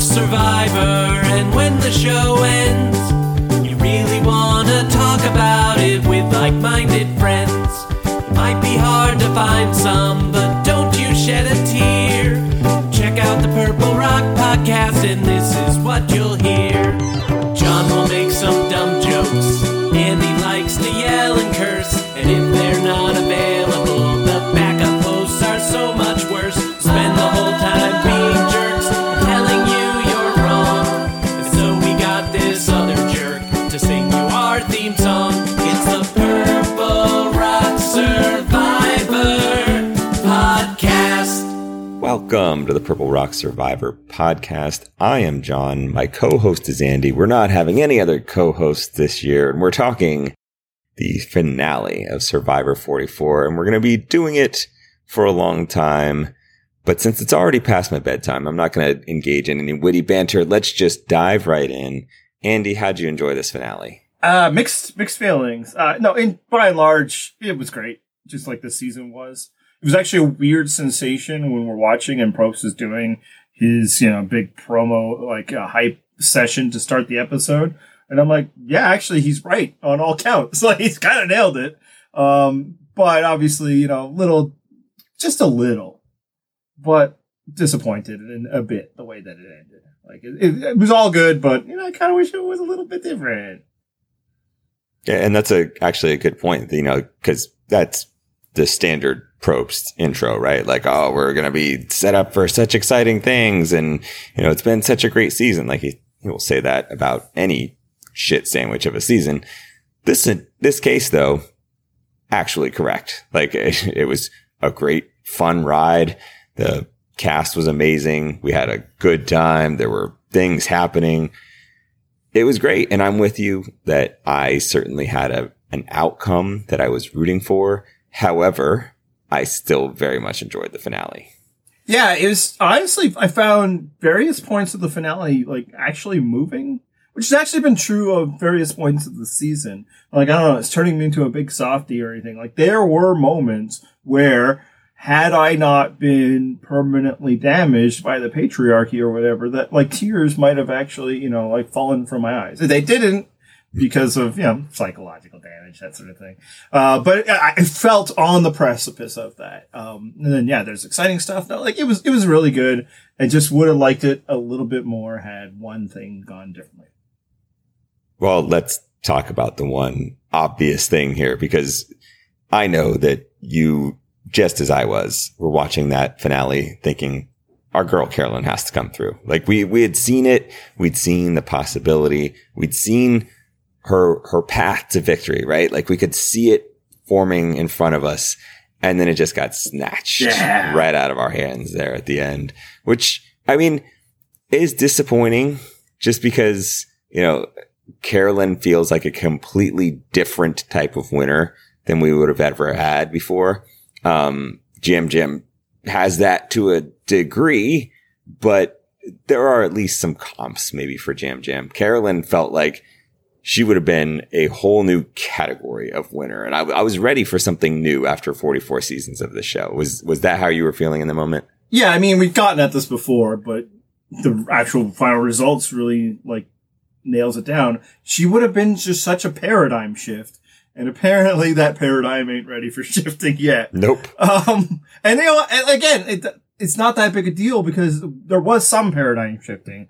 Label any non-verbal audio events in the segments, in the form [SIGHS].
Survivor, and when the show ends, Welcome to the Purple Rock Survivor podcast. I am John. My co-host is Andy. We're not having any other co-hosts this year, and we're talking the finale of Survivor 44, and we're going to be doing it for a long time. But since it's already past my bedtime, I'm not going to engage in any witty banter. Let's just dive right in. Andy, how'd you enjoy this finale? Uh, mixed mixed feelings. Uh, no, in by and large, it was great, just like the season was. It was actually a weird sensation when we're watching and Probst is doing his, you know, big promo like uh, hype session to start the episode, and I'm like, yeah, actually, he's right on all counts. [LAUGHS] Like he's kind of nailed it. Um, but obviously, you know, little, just a little, but disappointed in a bit the way that it ended. Like it, it, it was all good, but you know, I kind of wish it was a little bit different. Yeah, and that's a actually a good point, you know, because that's the standard Probst intro, right? Like, oh, we're gonna be set up for such exciting things, and you know, it's been such a great season. Like he, he will say that about any shit sandwich of a season. This this case, though, actually correct. Like it, [LAUGHS] it was a great fun ride. The cast was amazing. We had a good time. There were things happening it was great. And I'm with you that I certainly had a, an outcome that I was rooting for. However, I still very much enjoyed the finale. Yeah, it was honestly, I found various points of the finale like actually moving, which has actually been true of various points of the season. Like, I don't know, it's turning me into a big softy or anything. Like, there were moments where had I not been permanently damaged by the patriarchy or whatever, that like tears might have actually, you know, like fallen from my eyes. They didn't because of, you know, psychological damage, that sort of thing. Uh, but I, I felt on the precipice of that. Um, and then, yeah, there's exciting stuff. No, like it was, it was really good. I just would have liked it a little bit more had one thing gone differently. Well, let's talk about the one obvious thing here because I know that you just as I was, were watching that finale thinking our girl Carolyn has to come through. Like we, we had seen it. We'd seen the possibility. We'd seen her, her path to victory, right? Like we could see it forming in front of us. And then it just got snatched Yeah. right out of our hands there at the end, which I mean is disappointing just because, you know, Carolyn feels like a completely different type of winner than we would have ever had before. Um, Yam Yam has that to a degree, but there are at least some comps maybe for Yam Yam. Carolyn felt like she would have been a whole new category of winner. And I, I was ready for something new after 44 seasons of the show. Was, was that how you were feeling in the moment? Yeah, I mean, we've gotten at this before, but the actual final results really like nails it down. She would have been just such a paradigm shift. And apparently that paradigm ain't ready for [LAUGHS] shifting yet. Nope. Um, and you know, again, it, it's not that big a deal because there was some paradigm shifting.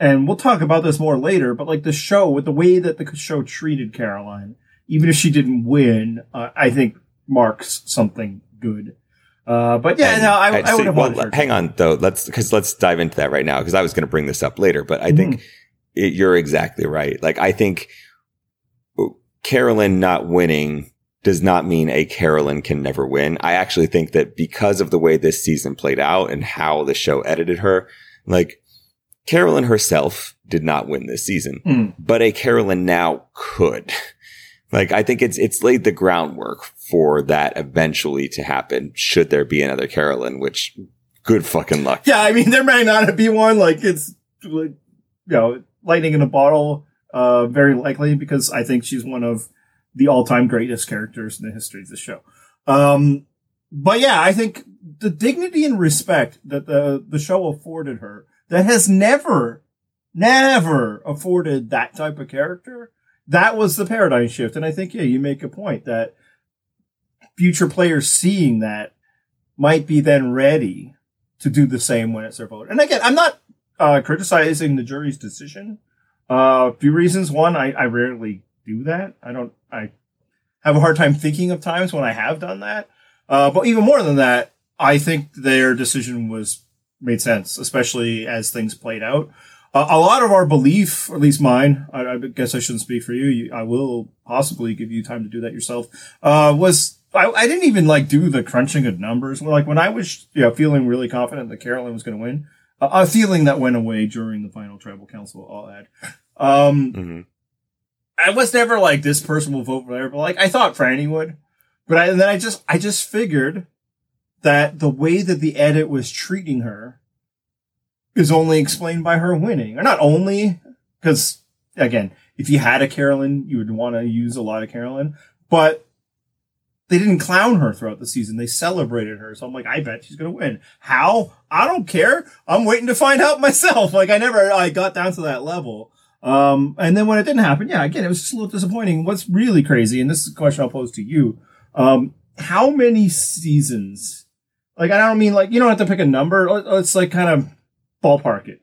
And we'll talk about this more later, but like the show, with the way that the show treated Carolyn, even if she didn't win, uh, I think marks something good. Uh, but yeah, And no, I, I would have well, wanted her. to- hang on though. Let's, cause let's dive into that right now. Cause I was going to bring this up later, but I think it, you're exactly right. Like I think Carolyn not winning does not mean a Carolyn can never win. I actually think that because of the way this season played out and how the show edited her, like Carolyn herself did not win this season, Mm. but a Carolyn now could. [LAUGHS] Like I think it's it's laid the groundwork for that eventually to happen should there be another Carolyn, which good fucking luck. Yeah, I mean, there may not be one. Like it's, like, you know, lightning in a bottle. Uh, very likely because I think she's one of the all-time greatest characters in the history of the show. Um, but yeah, I think the dignity and respect that the the show afforded her that has never, never afforded that type of character. That was the paradigm shift. And I think, yeah, you make a point that future players seeing that might be then ready to do the same when it's their vote. And again, I'm not uh, criticizing the jury's decision. Uh, a few reasons. One, I, I rarely do that. I don't, I have a hard time thinking of times when I have done that. Uh, but even more than that, I think their decision was made sense, especially as things played out. Uh, a lot of our belief, at least mine, I, I guess I shouldn't speak for you. you. I will possibly give you time to do that yourself. Uh, was I, I, didn't even like do the crunching of numbers. Like when I was, you know, feeling really confident that Carolyn was going to win, uh, a feeling that went away during the final tribal council. I'll add. Um, mm-hmm. I was never like this person will vote for there, but like I thought Franny would. But I, and then I just I just figured that the way that the edit was treating her is only explained by her winning, or not only because again, if you had a Carolyn, you would want to use a lot of Carolyn, but they didn't clown her throughout the season. They celebrated her. So I'm like, I bet she's going to win. How? I don't care. I'm waiting to find out [LAUGHS] myself. Like I never, I got down to that level. Um, and then when it didn't happen, yeah, again, it was just a little disappointing. What's really crazy, and this is a question I'll pose to you. Um, how many seasons? Like, I don't mean like, you don't have to pick a number. Let's like kind of ballpark it.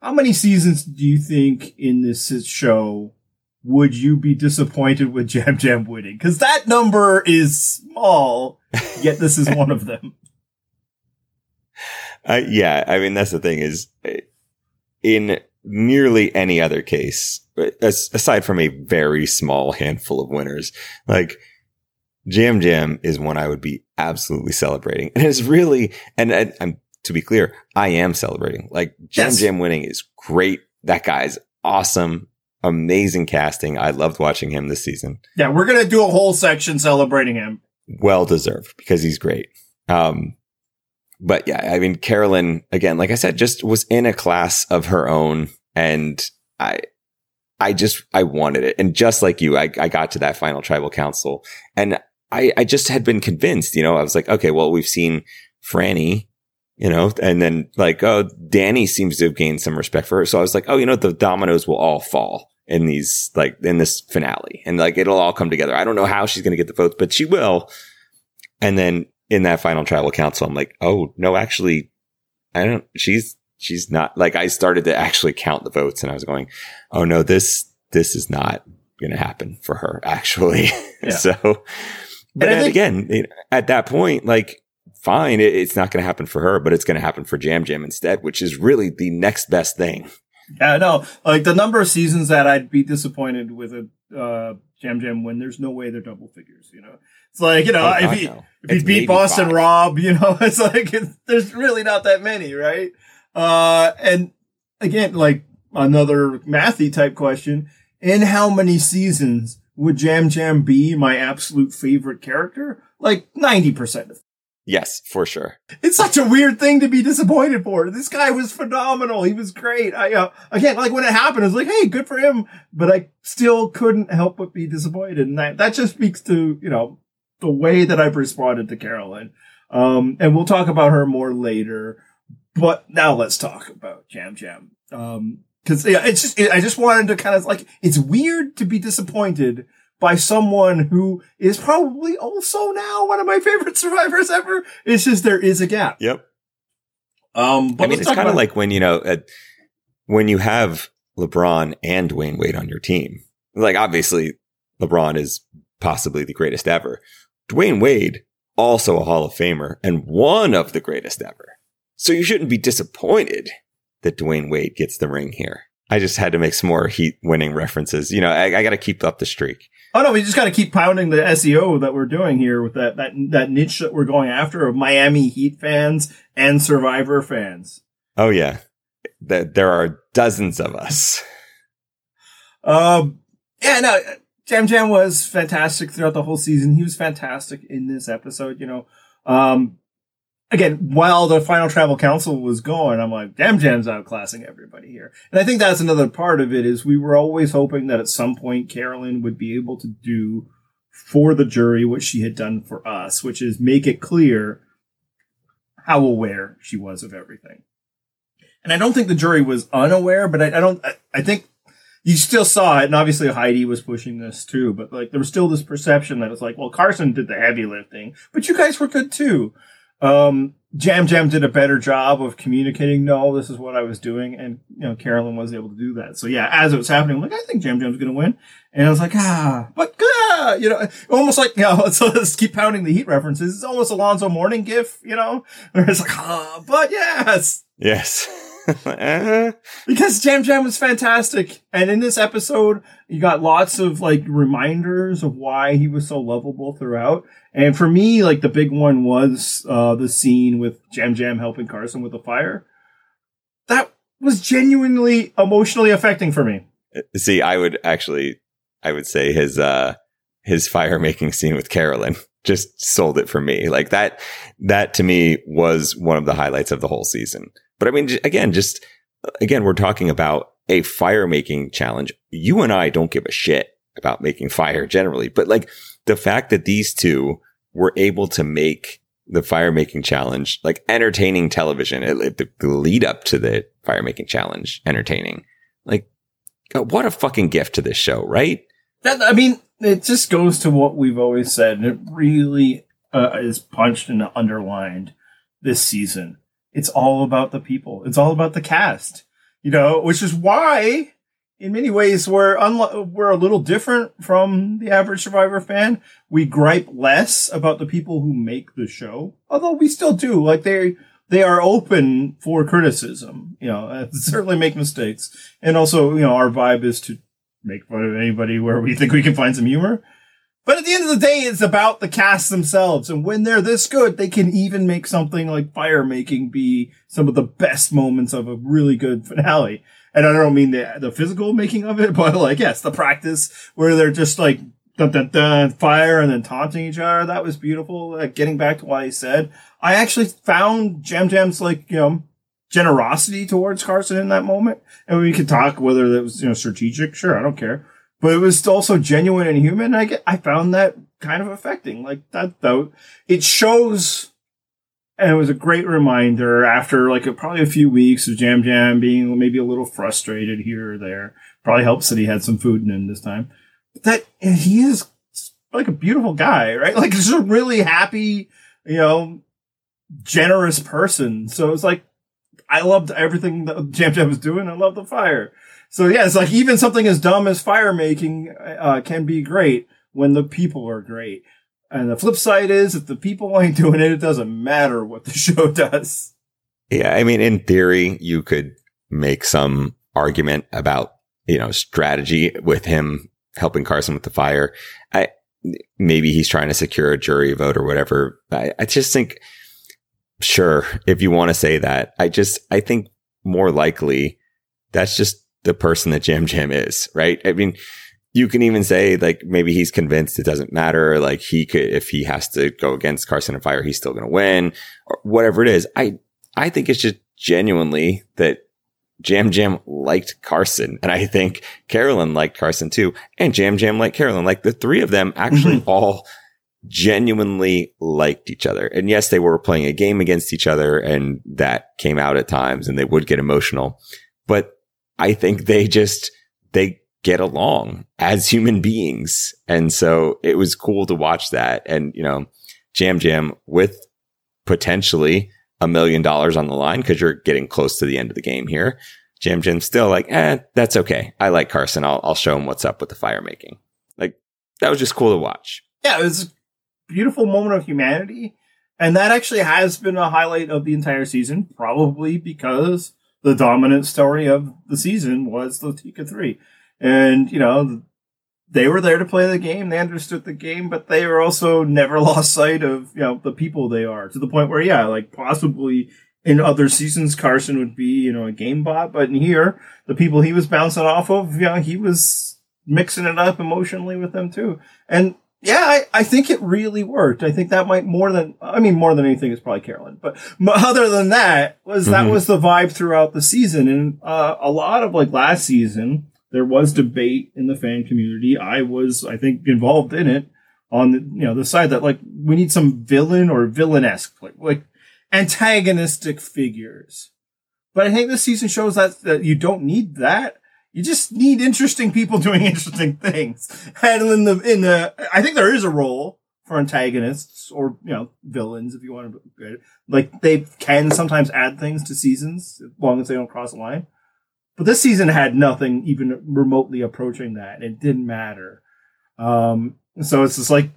How many seasons do you think in this show would you be disappointed with Yam Yam winning? Cause that number is small, yet this is one of them. [LAUGHS] Uh, yeah. I mean, that's the thing is in nearly any other case, aside from a very small handful of winners, like Yam Yam is one I would be absolutely celebrating. And it's really, and, to be clear, I am celebrating. Like Yam yes. Yam winning is great. That guy's awesome. Amazing casting. I loved watching him this season. Yeah, we're gonna do a whole section celebrating him. Well deserved because he's great. Um, but yeah, I mean, Carolyn, again, like I said, just was in a class of her own. And I, I just, I wanted it. And just like you, I, I got to that final tribal council and I, I just had been convinced, you know, I was like, okay, well, we've seen Franny, you know, and then like, oh, Danny seems to have gained some respect for her. So I was like, oh, you know, the dominoes will all fall in these, like in this finale and like it'll all come together. I don't know how she's going to get the votes, but she will. And then in that final tribal council, I'm like, oh no, actually, I don't. She's she's not like I started to actually count the votes, and I was going, oh no, this this is not going to happen for her [LAUGHS] actually. Yeah. so, but then think- again, at that point, like fine, it, it's not going to happen for her, but it's going to happen for Yam Yam instead, which is really the next best thing. Yeah, no, like the number of seasons that I'd be disappointed with a uh, Jam Yam win, there's no way they're double figures, you know. It's like, you know, oh, if he, no. if he beat Boston five. Rob, you know, [LAUGHS] it's like, it's, there's really not that many, right? Uh, and again, like another mathy type question. In how many seasons would Yam Yam be my absolute favorite character? Like 90% of Yes, for sure. It's such a weird thing to be disappointed for. This guy was phenomenal. He was great. I, uh, again, like when it happened, I was like, Hey, good for him. But I still couldn't help but be disappointed. And that, that just speaks to, you know, the way that I've responded to Carolyn. Um, and we'll talk about her more later. But now let's talk about Yam Yam. Um, cause yeah, it's just, it, I just wanted to kind of like, it's weird to be disappointed by someone who is probably also now one of my favorite survivors ever. It's just there is a gap. Yep. Um, I mean, it's kind of like when, you know, uh, when you have LeBron and Dwyane Wade on your team, like obviously LeBron is possibly the greatest ever. Dwyane Wade, also a Hall of Famer and one of the greatest ever. So you shouldn't be disappointed that Dwyane Wade gets the ring here. I just had to make some more Heat winning references. You know, I, I got to keep up the streak. Oh no, we just got to keep pounding the SEO that we're doing here with that that that niche that we're going after of Miami Heat fans and Survivor fans. Oh yeah, that there are dozens of us. Um, yeah, no, Yam Yam was fantastic throughout the whole season. He was fantastic in this episode. You know, um, again, while the final Tribal council was going, I'm like, Yam Yam's outclassing everybody here. And I think that's another part of it is we were always hoping that at some point Carolyn would be able to do for the jury what she had done for us, which is make it clear how aware she was of everything. And I don't think the jury was unaware, but I, I don't, I, I think you still saw it. And obviously Heidi was pushing this too, but like there was still this perception that it's like, well, Carson did the heavy lifting, but you guys were good too. Um, Yam Yam did a better job of communicating, no, this is what I was doing. And, you know, Carolyn was able to do that. So yeah, as it was happening, I'm like, I think Yam Yam's going to win. And I was like, ah, but, ah, you know, almost like, you know, [LAUGHS] so let's keep pounding the heat references. It's almost Alonzo Mourning gif, you know, where [LAUGHS] it's like, ah, but yes. Yes. [LAUGHS] Uh, because Yam Yam was fantastic. And in this episode, you got lots of like reminders of why he was so lovable throughout. And for me, like the big one was uh, the scene with Yam Yam helping Carson with the fire. That was genuinely emotionally affecting for me. see, I would actually, I would say his, uh, his fire making scene with Carolyn [LAUGHS] just sold it for me. Like that, that to me was one of the highlights of the whole season. But I mean, again, just, again, we're talking about a fire making challenge. You and I don't give a shit about making fire generally, but like the fact that these two were able to make the fire making challenge like entertaining television, it, the, the lead up to the fire making challenge entertaining. Like, God, what a fucking gift to this show, right? That, I mean, it just goes to what we've always said, it really uh, is punched and underlined this season. It's all about the people. It's all about the cast, you know, which is why, in many ways, we're unlo- we're a little different from the average Survivor fan. We gripe less about the people who make the show, although we still do. Like they they are open for criticism. You know, [LAUGHS] certainly make mistakes, and also you know our vibe is to make fun of anybody where we think we can find some humor. But at the end of the day, it's about the cast themselves. And when they're this good, they can even make something like fire making be some of the best moments of a really good finale. And I don't mean the, the physical making of it, [LAUGHS] but like, yes, the practice where they're just like, dun, dun, dun, fire and then taunting each other. That was beautiful. Like, getting back to what I said, I actually found Yam Yam's like, you know, generosity towards Carson in that moment. And we could talk whether that was, you know, strategic. Sure. I don't care. But it was also genuine and human. I get, I found that kind of affecting. Like that though, it shows, and it was a great reminder after like a, probably a few weeks of Yam Yam being maybe a little frustrated here or there. Probably helps that he had some food in him this time. But that he is like a beautiful guy, right? Like just a really happy, you know, generous person. So it's like I loved everything that Yam Yam was doing. I love the fire. So yeah, it's like even something as dumb as fire making uh, can be great when the people are great. And the flip side is if the people [LAUGHS] ain't doing it, it doesn't matter what the [LAUGHS] show does. Yeah. I mean, in theory, you could make some argument about, you know, strategy with him helping Carson with the fire. I, maybe he's trying to secure a jury vote or whatever. I, I just think, sure, if you want to say that, I just, I think more likely that's just the person that Yam Yam is, right? I mean, you can even say like maybe he's convinced it doesn't matter. Like he could, if he has to go against Carson and Fire, he's still going to win or whatever it is. I, I think it's just genuinely that Yam Yam liked Carson. And I think Carolyn liked Carson too. And Yam Yam liked Carolyn. Like the three of them actually mm-hmm. all genuinely liked each other. And yes, they were playing a game against each other and that came out at times and they would get emotional. But I think they just, they get along as human beings. And so it was cool to watch that. And, you know, Yam Yam with potentially a million dollars on the line because you're getting close to the end of the game here. Yam Yam's still like, eh, that's okay. I like Carson. I'll, I'll show him what's up with the fire making. Like that was just cool to watch. Yeah, it was a beautiful moment of humanity. And that actually has been a highlight of the entire season, probably because the dominant story of the season was the Tika 3. And, you know, they were there to play the game. They understood the game, but they were also never [LAUGHS] lost sight of, you know, the people they are to the point where, yeah, like possibly in other seasons, Carson would be, you know, a game bot, but in here, the people he was bouncing off of, you know, he was mixing it up emotionally with them too. And yeah, I, I think it really worked. I think that might more than, I mean, more than anything is probably Carolyn, but other than that was, that Mhm. was the vibe throughout the season. And, uh, a lot of like last season, there was debate in the fan community. I was, I think, involved in it on the, you know, the side that like, we need some villain or villainesque, like, like antagonistic figures. But I think this season shows that, that you don't need that. You just need interesting people [LAUGHS] doing interesting things. And in the, in the, I think there is a role for antagonists or, you know, villains if you want to, like they can sometimes add things to seasons as long as they don't cross the line. But this season had nothing even remotely approaching that. It didn't matter. Um, so it's just like,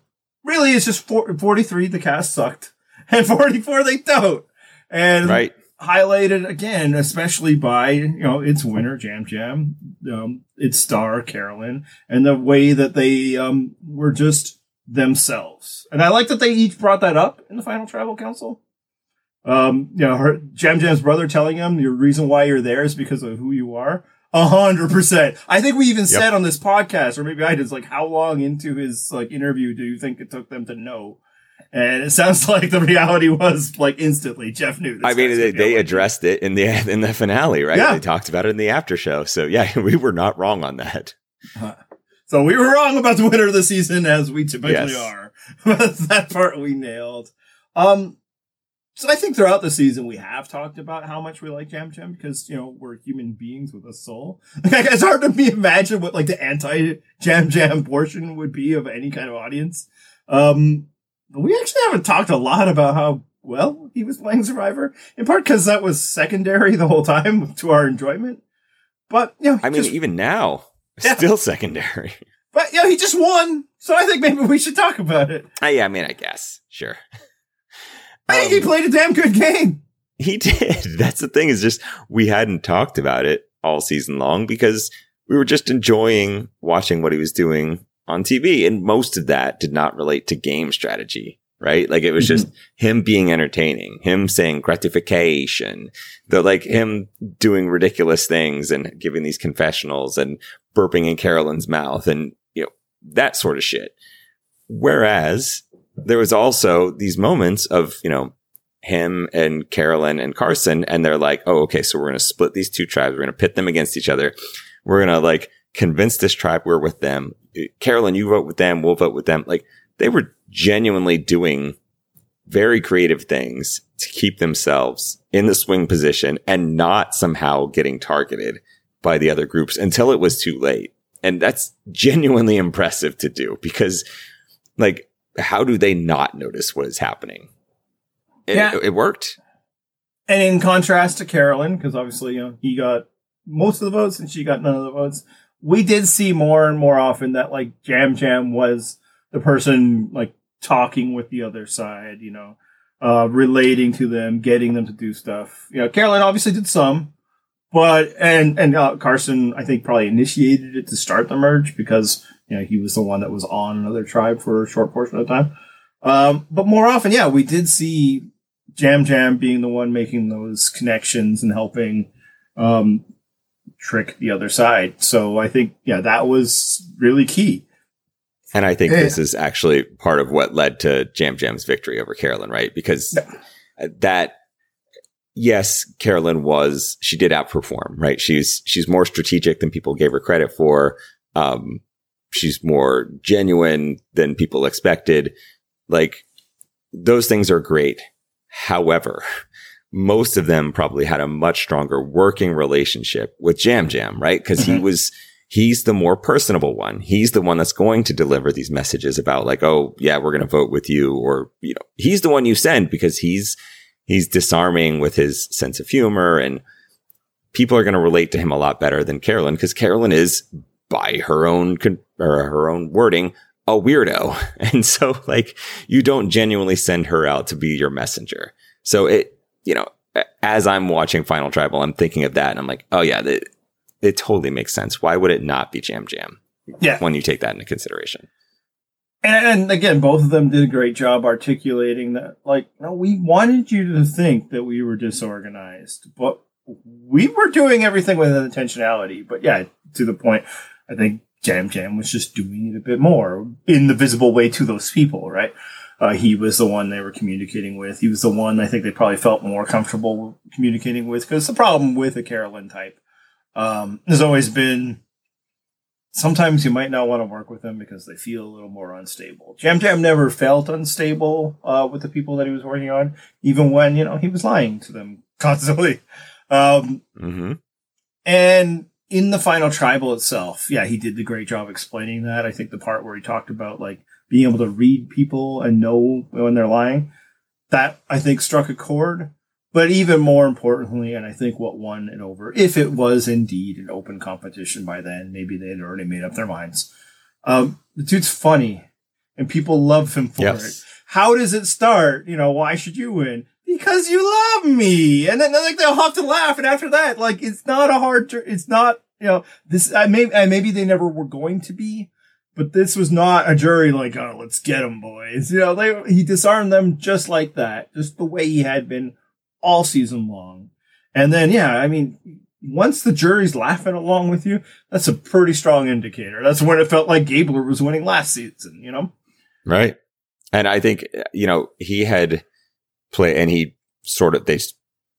really, it's just 43, the cast sucked, [LAUGHS] and 44, they don't. And right. highlighted again, especially by, you know, its winner, Yam Yam, um, its star, Carolyn, and the way that they, um, were just themselves. And I like that they each brought that up in the final tribal council. Um, you know, her, Yam Yam's brother telling him your reason why you're there is because of who you are. A hundred percent. I think we even yep. said on this podcast, or maybe I did, like, how long into his like interview do you think it took them to know? And it sounds [LAUGHS] like the reality was like instantly. Jeff knew. I mean, they, they addressed it in the [LAUGHS] in the finale, right? Yeah. They talked about it in the after show. So yeah, [LAUGHS] we were not wrong on that. So we were wrong about the winner of the season, as we typically yes. are. that part we nailed. Um, so I think throughout the season we have talked about how much we like Yam Yam because you know we're human beings with a soul. [LAUGHS] Like, it's hard to me imagine what like the anti Yam Yam portion would be of any kind of audience. Um, but we actually haven't talked a lot about how well he was playing Survivor, in part because that was secondary the whole time [LAUGHS] to our enjoyment. But you know, I mean, just, even now, yeah. still [LAUGHS] secondary. But you know, he just won, so I think maybe we should talk about it. Uh, yeah, I mean, I guess sure. I think um, he played a damn good game. He [LAUGHS] did. That's the thing is just we hadn't talked about it all season long because we were just enjoying watching what he was doing on TV. And most of that did not relate to game strategy, right? Like it was mm-hmm. just him being entertaining, him saying gratification, the like him doing ridiculous things and giving these confessionals and burping in Carolyn's mouth and, you know, that sort of shit. Whereas there was also these moments of, you know, him and Carolyn and Carson, and they're like, oh, okay, so we're going to split these two tribes. We're going to pit them against each other. We're going to like convince this tribe we're with them. Carolyn, you vote with them. We'll vote with them. Like they were genuinely doing very creative things to keep themselves in the swing position and not somehow getting targeted by the other groups until it was too late. And that's genuinely [LAUGHS] impressive to do because like how do they not notice what is happening? It, yeah. it, worked. And in contrast to Carolyn, because obviously, you know, he got most of the votes and she got none of the votes. We did see more and more often that like Yam Yam was the person like talking with the other side, you know, uh, relating to them, getting them to do stuff. You know, Carolyn obviously did some, but, and, and, uh, Carson, I think probably initiated it to start the merge because you know, he was the one that was on another tribe for a short portion of time. Um, but more often, yeah, we did see Yam Yam being the one making those connections and helping, um, trick the other side. So I think, yeah, that was really key. And I think yeah. this is actually part of what led to Yam Yam's victory over Carolyn, right? Because yeah. that, yes, Carolyn was, she did outperform, right? She's, she's more strategic than people gave her credit for. Um, she's more genuine than people expected. Like those things are great. However, most of them probably had a much stronger working relationship with Yam Yam, right? Cause mm-hmm. he was, he's the more personable one. He's the one that's going to deliver these messages about like, oh yeah, we're going to vote with you. Or, you know, he's the one you send because he's, he's disarming with his sense of humor and people are going to relate to him a lot better than Carolyn because Carolyn is by her own con- or her own wording a weirdo. [LAUGHS] And so like you don't genuinely send her out to be your messenger. So it, you know, as I'm watching Final Tribal, I'm thinking of that and I'm like, oh yeah, it, it totally makes sense. Why would it not be Yam Yam? Yeah. When you take that into consideration. And, and again, both of them did a great job articulating that, like, no, we wanted you to think that we were disorganized, but we were doing everything with intentionality. But yeah, to the point, I think Yam Yam was just doing it a bit more in the visible way to those people, right? Uh, he was the one they were communicating with. He was the one I think they probably felt more comfortable communicating with because the problem with a Carolyn type um, has always been sometimes you might not want to work with them because they feel a little more unstable. Yam Yam never felt unstable uh, with the people that he was working on, even when you know he was lying to them [LAUGHS] constantly. Um, hmm and in the final tribal itself, yeah, he did the great job explaining that. I think the part where he talked about like being able to read people and know when they're lying, that I think struck a chord. But even more importantly, and I think what won it over, if it was indeed an open competition by then, maybe they had already made up their minds. Um, the dude's funny and people love him for Yes. it. How does it start? You know, why should you win? Because you love me. And then like they'll have to laugh. And after that, like it's not a hard, tr- it's not, you know, this, I may, uh, maybe they never were going to be, but this was not a jury like, oh, let's get them boys. You know, they, he disarmed them just like that, just the way he had been all season long. And then, yeah, I mean, once the jury's laughing along with you, that's a pretty strong indicator. That's when it felt like Gabler was winning last season, you know? Right. And I think, you know, he had play and he sort of, they,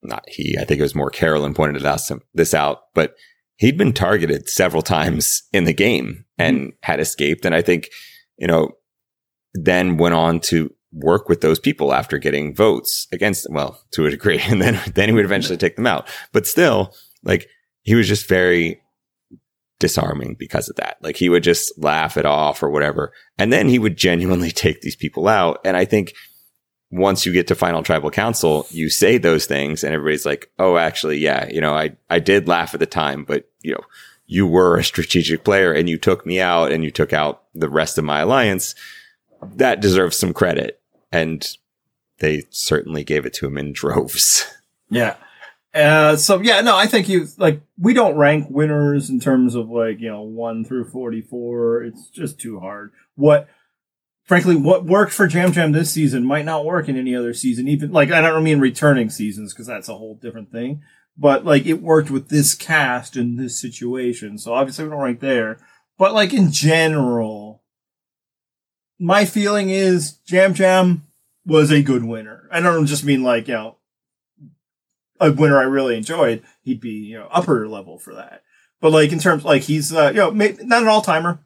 not he, I think it was more Carolyn pointed it out, this out, but he'd been targeted several times in the game and mm-hmm. had escaped. And I think, you know, then went on to work with those people after getting votes against them. Well, to a degree. [LAUGHS] And then, then he would eventually take them out. But still, like, he was just very disarming because of that. Like, he would just laugh it off or whatever. And then he would genuinely [LAUGHS] take these people out. And I think once you get to final tribal council, you say those things and everybody's like, Oh, actually, yeah, you know, I, I did laugh at the time, but you know, you were a strategic player and you took me out and you took out the rest of my alliance. That deserves some credit. And they certainly gave it to him in droves. [LAUGHS] Yeah. Uh, so yeah, no, I think you like we don't rank winners in terms of like you know one through forty four. It's just too hard. What, frankly, what worked for Yam Yam this season might not work in any other season. Even like I don't mean returning seasons because that's a whole different thing. But like it worked with this cast in this situation. So obviously we don't rank there. But like in general, my feeling is Yam Yam was a good winner. I don't just mean like you know a winner I really enjoyed, he'd be, you know, upper level for that. But like in terms, like he's, uh, you know, not an all timer.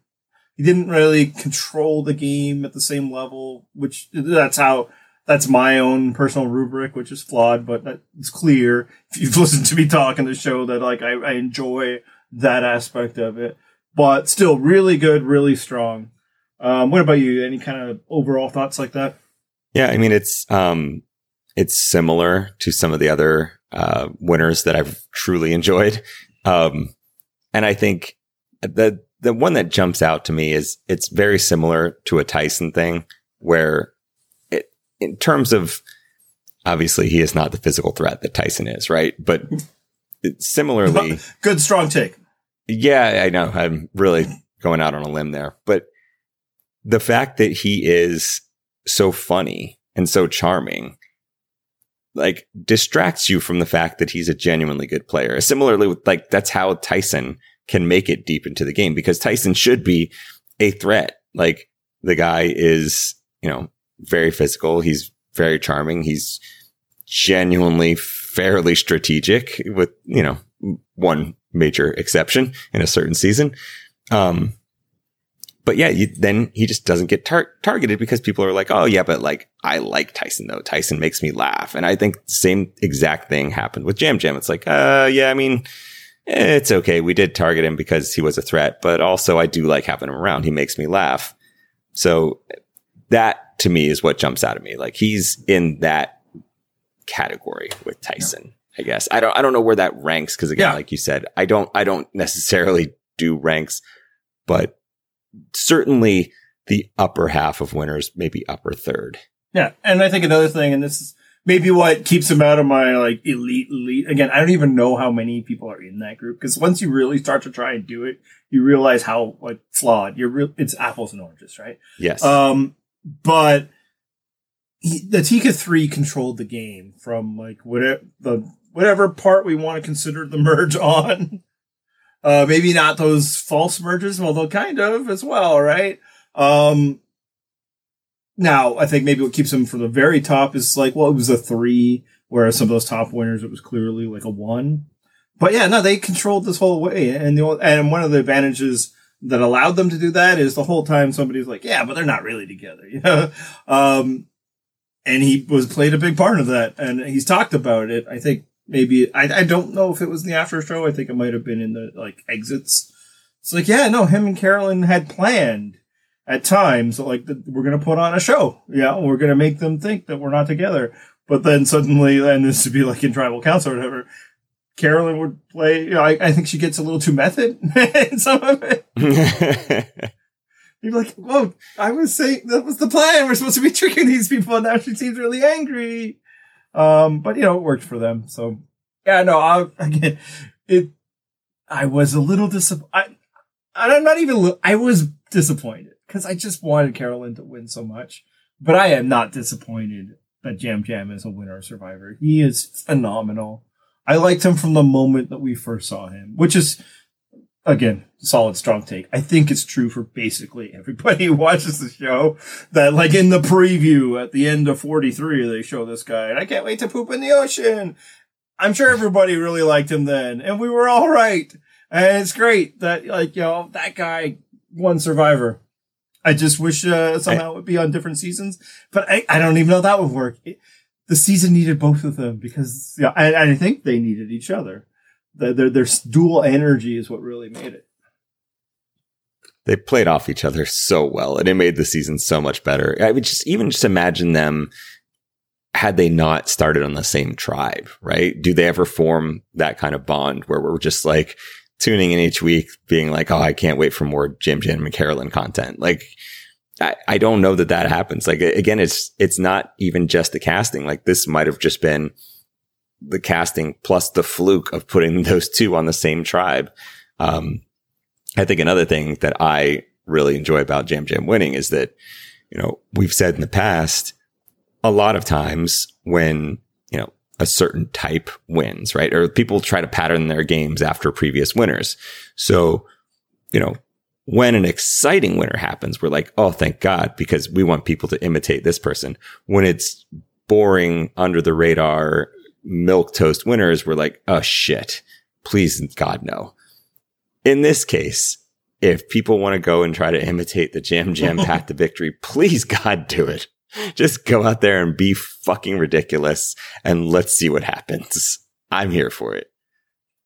He didn't really control the game at the same level, which that's how, that's my own personal rubric, which is flawed, but it's clear if you've [LAUGHS] listened to me talk in the show that like I, I enjoy that aspect of it, but still really good, really strong. Um, what about you? Any kind of overall thoughts like that? Yeah, I mean it's um it's similar to some of the other uh winners that I've truly enjoyed. Um and I think the the one that jumps out to me is it's very similar to a Tyson thing where it in terms of obviously he is not the physical threat that Tyson is, right? But [LAUGHS] similarly Good, strong take. yeah, I know. I'm really going out on a limb there. But the fact that he is so funny and so charming, like distracts you from the fact that he's a genuinely good player. Similarly, with like that's how Tyson can make it deep into the game because Tyson should be a threat. Like the guy is, you know, very physical. He's very charming. He's genuinely fairly strategic with, you know, one major exception in a certain season. Um, but yeah, you, then he just doesn't get tar- targeted because people are like, oh yeah, but like I like Tyson though. Tyson makes me laugh, and I think same exact thing happened with Yam Yam. It's like, uh, yeah, I mean, it's okay. We did target him because he was a threat, but also I do like having him around. He makes me laugh. So that to me is what jumps out at me. Like he's in that category with Tyson. I guess I don't. I don't know where that ranks because again, Yeah. like you said, I don't. I don't necessarily do ranks, but certainly the upper half of winners, maybe upper third. Yeah, and I think another thing, and this is maybe what keeps them out of my like elite elite. Again, I don't even know how many people are in that group because once you really start to try and do it, you realize how like flawed you're. Real, it's apples and oranges, right? Yes. Um, but he, the Tika three controlled the game from like whatever the whatever part we want to consider the merge [LAUGHS] on. Uh, maybe not those false merges, although kind of as well, right? Um, now I think maybe what keeps him from the very top is like, well, it was a three, whereas some of those top winners, it was clearly like a one. But yeah, no, they controlled this whole way. And the, and one of the advantages that allowed them to do that is the whole time somebody's like, yeah, but they're not really together, [LAUGHS] you know? Um, and he was played a big part of that. And he's talked about it, I think maybe I, I don't know if it was in the after show. I think it might have been in the like exits. It's like, yeah, no, him and Carolyn had planned at times, like we're gonna put on a show. Yeah, we're gonna make them think that we're not together. But then suddenly, and this would be like in tribal council or whatever. Carolyn would play. You know, I, I think she gets a little too method [LAUGHS] in some of it. [LAUGHS] You're like, whoa, I was saying that was the plan. We're supposed to be tricking these people, and now she seems really angry. Um, but you know, it worked for them. So yeah, no, I, again, it, I was a little disappointed. I'm not even, I was disappointed because I just wanted Carolyn to win so much, but I am not disappointed that Yam Yam is a winner Survivor. He is phenomenal. I liked him from the moment that we first saw him, which is, again, solid, strong take. I think it's true for basically everybody [LAUGHS] who watches the show that like in the preview at the end of 43, they show this guy and I can't wait to poop in the ocean. I'm sure everybody really liked him then and we were all right. And it's great that like, you know, that guy won Survivor. I just wish uh, somehow it would be on different seasons, but I, I don't even know that would work. It, the season needed both of them because yeah, I, I think they needed each other. Their, their, their dual energy is what really made it. they played off each other so well and it made the season so much better. I would just even just imagine them had they not started on the same tribe, right? Do they ever form that kind of bond where we're just like tuning in each week being like, Oh, I can't wait for more Yam Yam and Carolyn content. Like I, I don't know that that happens. Like again, it's, it's not even just the casting. Like this might have just been the casting plus the fluke of putting [LAUGHS] those two on the same tribe. Um, I think another thing that I really enjoy about Yam Yam winning is that, you know, we've said in the past, a lot of times when, a certain type wins, right? Or people try to pattern their games after previous winners. So, you know, when an exciting winner happens, we're like, oh, thank God, because we want people to imitate this person. When it's boring, under the radar, milk toast winners, we're like, oh shit, please, God, no. In this case, if people want to go and try to imitate the Yam Yam [LAUGHS] path to victory, please, God, do it. [LAUGHS] Just go out there and be fucking ridiculous and let's see what happens. I'm here for it.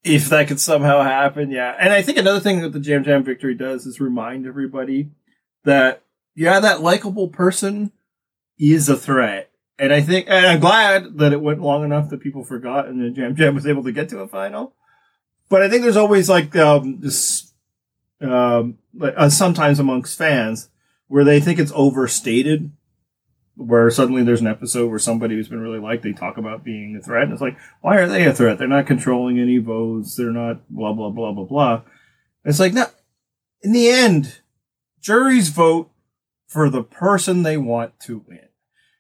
If that could somehow happen, yeah. And I think another thing that the Yam Yam victory does is remind everybody that, yeah, that likable person is a threat. And I think, and I'm glad that it went long enough that people forgot and then Yam Yam was able to get to a final. But I think there's always like, um, this, um, like, uh, sometimes amongst fans where they think it's overstated where suddenly there's an episode where somebody who's been really liked, they talk about being a threat. And it's like, why are they a threat? They're not controlling any votes. They're not blah, blah, blah, blah, blah. It's like, no, in the end, juries vote for the person they want to win.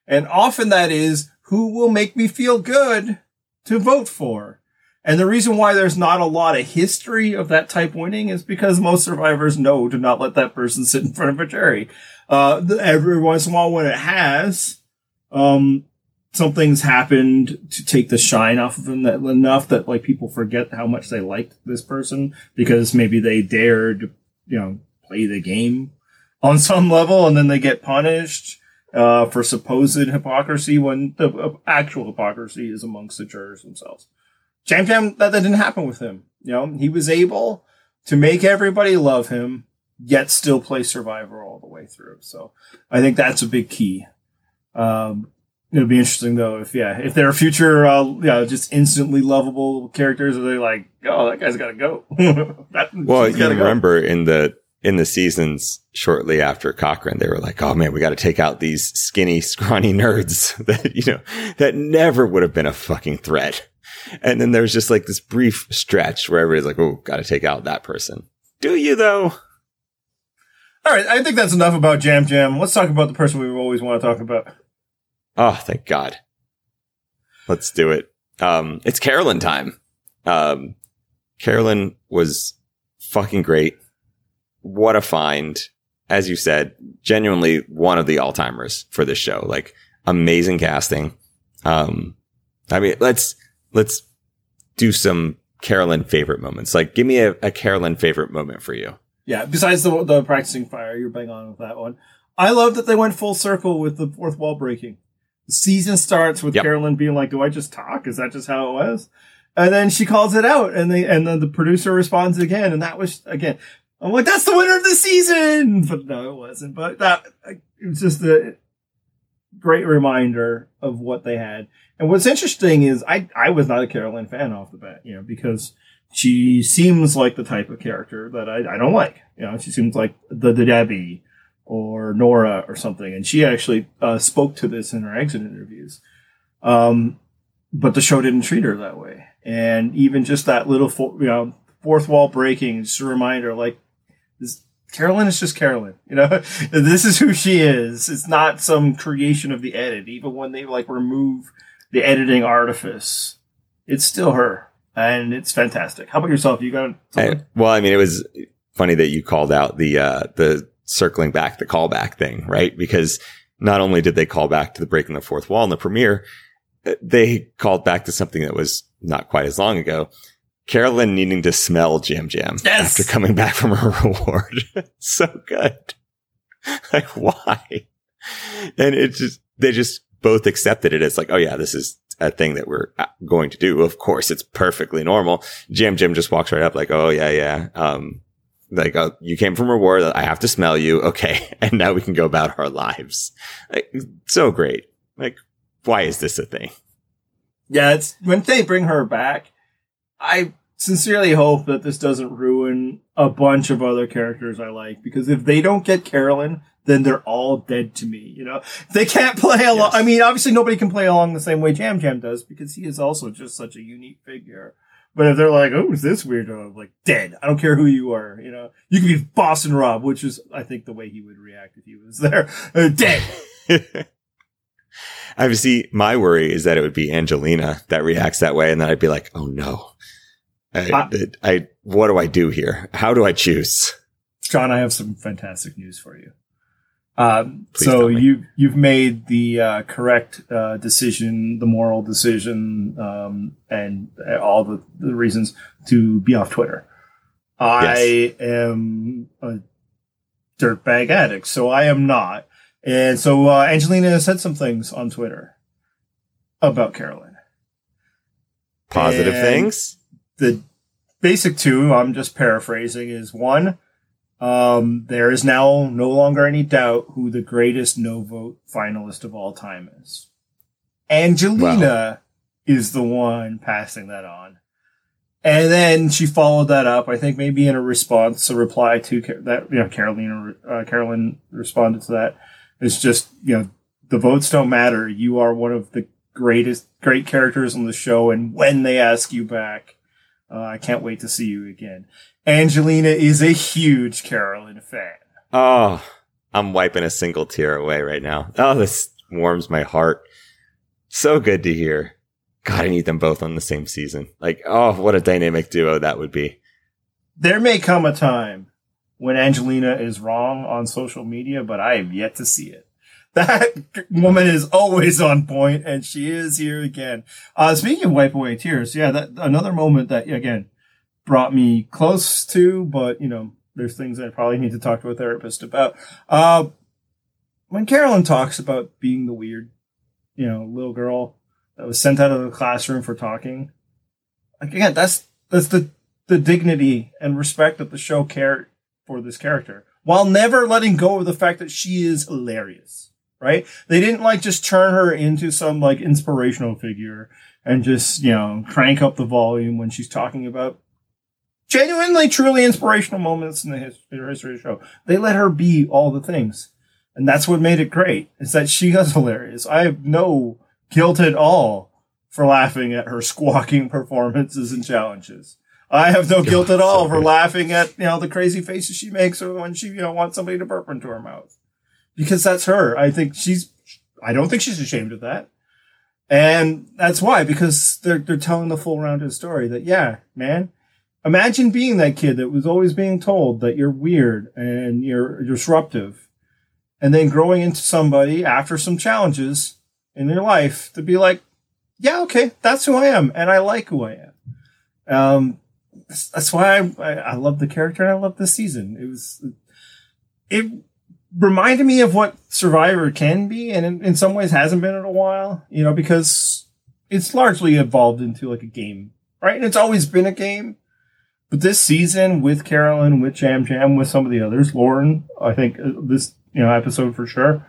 And often that is who will make me feel good to vote for. And the reason why there's not a lot of history of that type winning is because most survivors know to not let that person sit in front of a jury. Uh, every once in a while when it has, um, something's happened to take the shine off of him that enough that like people forget how much they liked this person because maybe they dared, you know, play the game on some level and then they get punished uh, for supposed hypocrisy when the uh, actual hypocrisy is amongst the jurors themselves. Yam Yam, that, that didn't happen with him. You know, he was able to make everybody love him, yet still play Survivor all the way through. So I think that's a big key. Um, it'll be interesting though if yeah if there are future uh, yeah just instantly lovable characters, are they like oh that guy's got to go? [LAUGHS] that, Well, you gotta go. remember in the in the seasons shortly after Cochran, they were like, "Oh man, we got to take out these skinny, [LAUGHS] scrawny nerds [LAUGHS] that you know that never would have been a fucking threat." And then there's just like this brief stretch where everybody's like, "Oh, got to take out that person." Do you though? All right, I think that's enough about Yam Yam. Let's talk about the person we always want to talk about. Oh, thank God. Let's do it. Um, it's Carolyn time. Um, Carolyn was fucking great. What a find. As you said, genuinely one of the all timers for this show. Like amazing casting. Um, I mean, let's, let's do some Carolyn favorite moments. Like give me a, a Carolyn favorite moment for you. Yeah, besides the the practicing fire, you're bang on with that one. I love that they went full circle with the fourth wall breaking. The season starts with Yep. Carolyn being like, "Do I just talk? Is that just how it was?" And then she calls it out, and they and then the producer responds again, and that was again. I'm like, "That's the winner of the season," but no, it wasn't. But that it was just a great reminder of what they had. And what's interesting is I I was not a Carolyn fan off the bat, you know, because she seems like the type of character that I, I don't like. You know, she seems like the, the Debbie or Nora or something. And she actually uh, spoke to this in her exit interviews. Um, but the show didn't treat her that way. And even just that little, you know, fourth wall breaking, just a reminder, like, this, Carolyn is just Carolyn. You know, [LAUGHS] this is who she is. It's not some creation of the edit. Even when they like remove the editing artifice, it's still her. And it's fantastic. How about yourself? You got? I- well, I mean, it was funny that you called out the uh, the circling back, the callback thing, right? Because not only did they call back to the breaking the fourth wall in the premiere, uh, they called back to something that was not quite as long ago. Carolyn needing to smell Yam Yam Yes! after coming back from her [LAUGHS] reward. so good. [LAUGHS] Like, why? And it just, they just both accepted it as like, oh yeah, this is a thing that we're uh, going to do. Of course, it's perfectly normal. Yam Yam just walks right up like, oh yeah, yeah. Um, like, oh, you came from reward. I have to smell you. [LAUGHS] Okay. And now we can go about our lives. Like, so great. Like, why is this a thing? Yeah, it's when they bring her back. I sincerely hope that this doesn't ruin a bunch of other characters I like because if they don't get Carolyn, then they're all dead to me. You know, they can't play along. Yes. I mean, obviously nobody can play along the same way Yam Yam does because he is also just such a unique figure. But if they're like, oh, is this weirdo? I'm like, dead. I don't care who you are. You know, you could be Boston Rob, which is, I think, the way he would react if he was there. [LAUGHS] Uh, dead. [LAUGHS] Obviously, my worry is that it would be Angelina that reacts that way, and then I'd be like, "Oh no, I, Uh, I, what do I do here? How do I choose?" John, I have some fantastic news for you. Please so you you've made the uh, correct uh, decision, the moral decision, um, and all the, the reasons to be off Twitter. I am a dirtbag addict, so I am not. And so uh, Angelina said some things on Twitter about Carolyn. Positive And- things. the basic two, I'm just paraphrasing, is one, um, there is now no longer any doubt who the greatest no vote finalist of all time is. Angelina is the one passing that on. And then she followed that up, I think maybe in a response, a reply to that, you know, Carolina, uh, Carolyn responded to that. It's just, you know, the votes don't matter. You are one of the greatest, great characters on the show. And when they ask you back, uh, I can't wait to see you again. Angelina is a huge Carolyn fan. Oh, I'm wiping a single tear away right now. Oh, this warms my heart. So good to hear. God, I need them both on the same season. Like, oh, what a dynamic duo that would be. There may come a time when Angelina is wrong on social media, but I have yet to see it. [LAUGHS] That woman is always on point, and she is here again. Uh, speaking of wipe away tears, yeah, that another moment that again brought me close to, but you know, there's things I probably need to talk to a therapist about. Uh, when Carolyn talks about being the weird, you know, little girl that was sent out of the classroom for talking, like, again, that's that's the the dignity and respect that the show cared for this character while never letting go of the fact that she is hilarious right they didn't like just turn her into some like inspirational figure and just you know crank up the volume when she's talking about genuinely truly inspirational moments in the his- history of the show they let her be all the things and that's what made it great is that she was [LAUGHS] hilarious i have no guilt at all for laughing at her squawking performances and challenges I have no [LAUGHS] guilt at all for laughing at you know the crazy faces she makes or when she you know wants somebody to burp into her mouth because that's her. I think she's. I don't think she's ashamed of that, and that's why because they're they're telling the full rounded story that yeah, man. Imagine being that kid that was always being told that you're weird and you're disruptive, and then growing into somebody after some challenges in your life to be like, yeah, okay, that's who I am, and I like who I am. Um, that's- why I, I, I love the character and I love this season. It was, it reminded me of what Survivor can be, and in, in some ways hasn't been in a while. You know, because it's largely evolved into like a game, right? And it's always been a game. But this season with Carolyn, with Yam Yam, with some of the others, Lauren, I think uh, this you know episode for sure,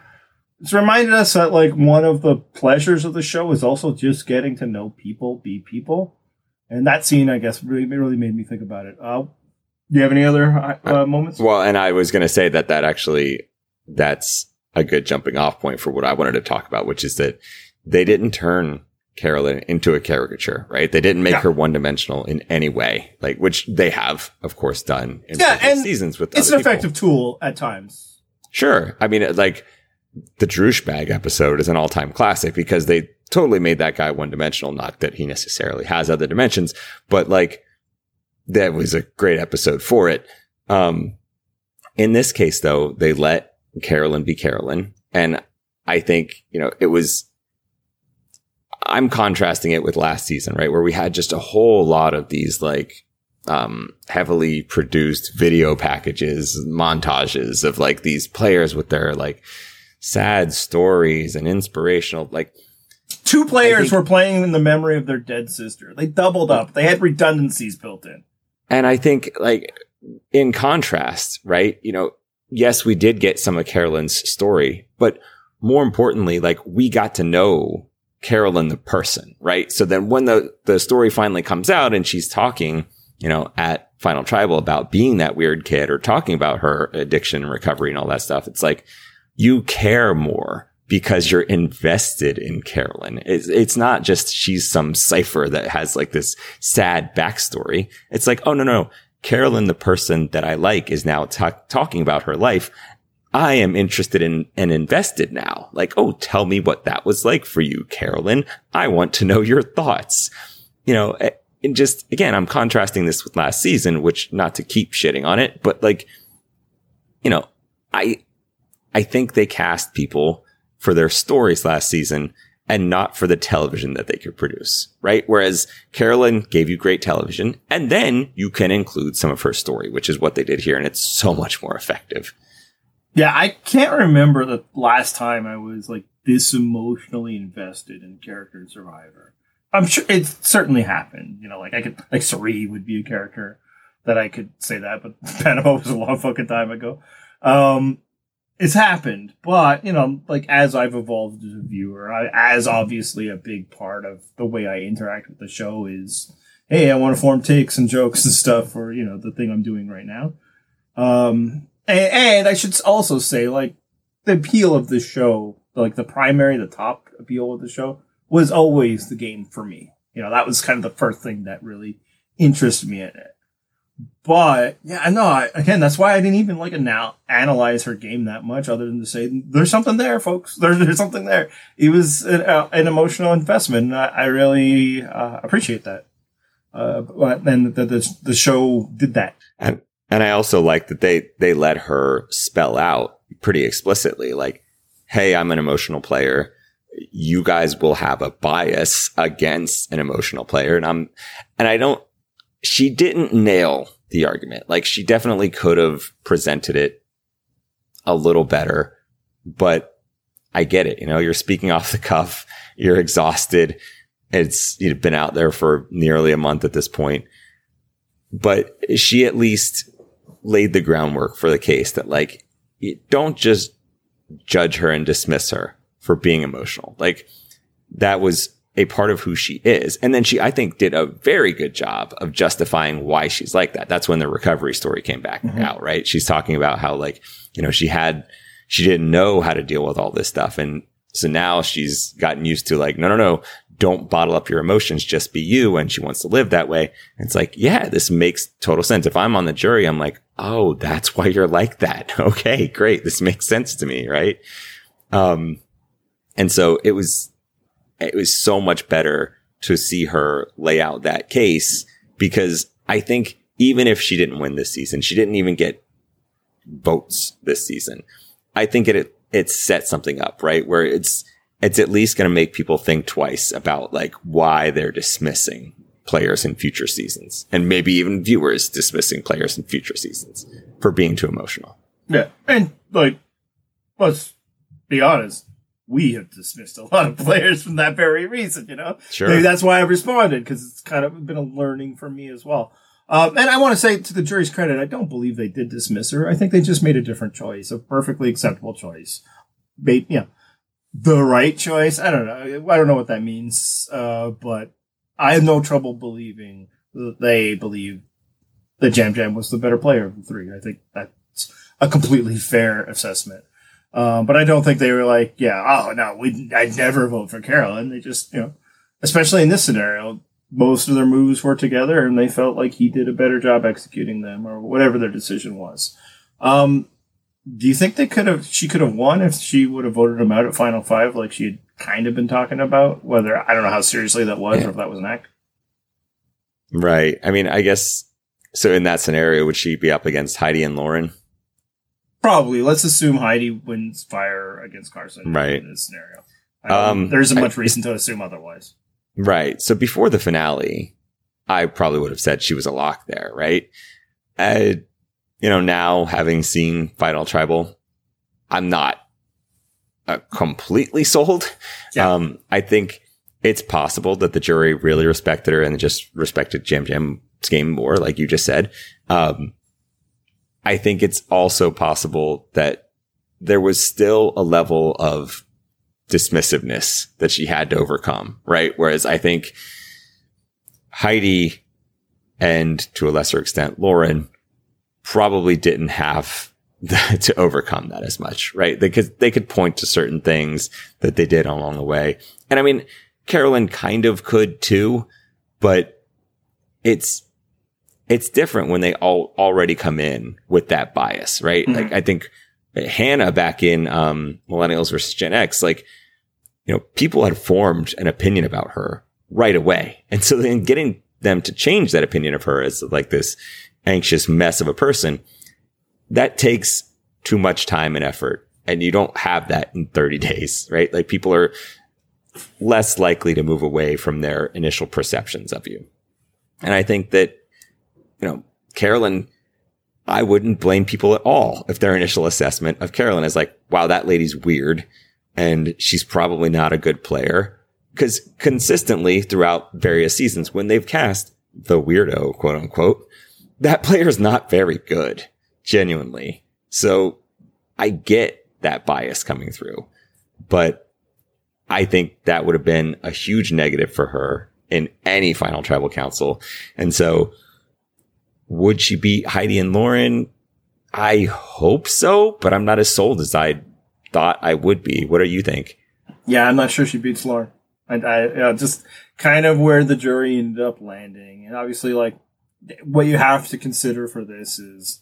it's reminded us that like one of the pleasures of the show is also just getting to know people, be people, and that scene, I guess, really really made me think about it. Uh, do you have any other uh, moments? Well, and I was going to say that that actually that's a good jumping off point for what I wanted to talk about, which is that they didn't turn Carolyn into a caricature, right? They didn't make Yeah. her one dimensional in any way, like which they have, of course, done in Yeah, previous and seasons with It's an people. effective tool at times. Sure. I mean, like the Droosh bag episode is an all time classic because they totally made that guy one dimensional. Not that he necessarily has other dimensions, but like that was a great episode for it. Um, in this case, though, they let Carolyn be Carolyn. And I think, you know, it was, I'm contrasting it with last season, right? Where we had just a whole lot of these like, um, heavily produced video packages, montages of like these players with their like sad stories and inspirational, like, Two players think- were playing in the memory of their dead sister. They doubled up. They had redundancies built in. And I think like in contrast, right? You know, yes, we did get some of Carolyn's story, but more importantly, like we got to know Carolyn the person, right? So then when the, the story finally comes out and she's talking, you know, at Final Tribal about being that weird kid or talking about her addiction and recovery and all that stuff, it's like you care more because you're invested in Carolyn. It's, it's not just she's some cipher that has like this sad backstory. It's like, oh, no, no. Carolyn, the person that I like is now ta- talking about her life. I am interested in and invested now. Like, oh, tell me what that was like for you, Carolyn. I want to know your thoughts. You know, eh, and just again, I'm contrasting this with last season, which not to keep shitting on it, but like, you know, I, I think they cast people for their stories last season and not for the television that they could produce, right? Whereas Carolyn gave you great television and then you can include some of her story, which is what they did here. And it's so much more effective. Yeah, I can't remember the last time I was like this emotionally invested in character in Survivor. I'm sure it certainly happened. You know, like I could like Cirie would be a character that I could say that, but [LAUGHS] Panama was a long fucking time ago. Um, it's happened, but you know, like as I've evolved as a viewer, I, as obviously a big part of the way I interact with the show is, hey, I want to form takes and jokes and stuff for you know the thing I'm doing right now. Um, and, and I should also say, like, the appeal of the show, like the primary, the top appeal of the show was always the game for me. You know, that was kind of the first thing that really interested me in it. But yeah, no, I, again, that's why I didn't even like now analyze her game that much, other than to say there's something there, folks. There's, there's something there. It was an, uh, an emotional investment, and I, I really uh, appreciate that. Uh, and the, the the show did that. And, and I also like that they, they let her spell out pretty explicitly, like, Hey, I'm an emotional player. You guys will have a bias against an emotional player. And I'm, and I don't, she didn't nail the argument. Like she definitely could have presented it a little better, but I get it. You know, you're speaking off the cuff. You're exhausted. It's you've been out there for nearly a month at this point, but she at least laid the groundwork for the case that like, you don't just judge her and dismiss her for being emotional. Like that was a part of who she is. And then she, I think, did a very good job of justifying why she's like that. That's when the recovery story came back mm-hmm. out, right? She's talking about how like, you know, she had, she didn't know how to deal with all this stuff. And so now she's gotten used to like, no, no, no, don't bottle up your emotions. Just be you. And she wants to live that way. And it's like, yeah, this makes total sense. If I'm on the jury, I'm like, oh, that's why you're like that. [LAUGHS] Okay, great. This makes sense to me. Right. Um, and so it was, it was so much better to see her lay out that case because I think even if she didn't win this season, she didn't even get votes this season. I think it, it set something up, right? Where it's, it's at least going to make people think twice about like why they're dismissing players in future seasons and maybe even viewers dismissing players in future seasons for being too emotional. Yeah, and like let's be honest, we have dismissed a lot of [LAUGHS] players from that very reason, you know? Sure. Maybe that's why I responded, because it's kind of been a learning for me as well. Um, and I want to say to the jury's credit, I don't believe they did dismiss her. I think they just made a different choice, a perfectly acceptable choice. Ba- yeah, the right choice. I don't know. I don't know what that means. Uh, but I have no trouble believing that they believe that Yam Yam was the better player of the three. I think that's a completely fair assessment. Um, but I don't think they were like, yeah, oh no, we I'd never vote for Carolyn. They just, you know, especially in this scenario, most of their moves were together and they felt like he did a better job executing them or whatever their decision was. Um, do you think they could have, she could have won if she would have voted him out at final five, like she had kind of been talking about? Whether, I don't know how seriously that was Yeah. or if that was an act. Right. I mean, I guess so. In that scenario, would she be up against Heidi and Lauren? Probably. Let's assume Heidi wins fire against Carson Right. in this scenario. Um, there isn't I- much reason to assume otherwise. Right. So before the finale, I probably would have said she was a lock there, right? Uh, you know, now having seen Final Tribal, I'm not uh, completely [LAUGHS] sold. Yeah. Um, I think it's possible that the jury really respected her and just respected Yam Yam's game more, like you just said. Um, I think it's also possible that there was still a level of dismissiveness that she had to overcome, right? Whereas I think Heidi and to a lesser extent Lauren probably didn't have [LAUGHS] to overcome that as much, right? Because they could point to certain things that they did along the way. And I mean, Carolyn kind of could too, but it's, it's different when they all already come in with that bias, right? Mhm. Like I think Hannah back in, um, millennials versus Gen X, like, you know, people had formed an opinion about her right away. And so then getting them to change that opinion of her as like this anxious mess of a person, that takes too much time and effort. And you don't have that in 30 days, right? Like people are less likely to move away from their initial perceptions of you. And I think that, you know, Carolyn, I wouldn't blame people at all if their initial assessment of Carolyn is like, wow, that lady's weird and she's probably not a good player. Cause consistently throughout various seasons, when they've cast the weirdo, quote unquote, that player is not very good, genuinely. So I get that bias coming through, but I think that would have been a huge negative for her in any final tribal council. And so would she beat Heidi and Lauren? I hope so, but I'm not as sold as I thought I would be. What do you think? Yeah, I'm not sure she beats Lauren. I, I just kind of where the jury ended up landing, and obviously, like what you have to consider for this is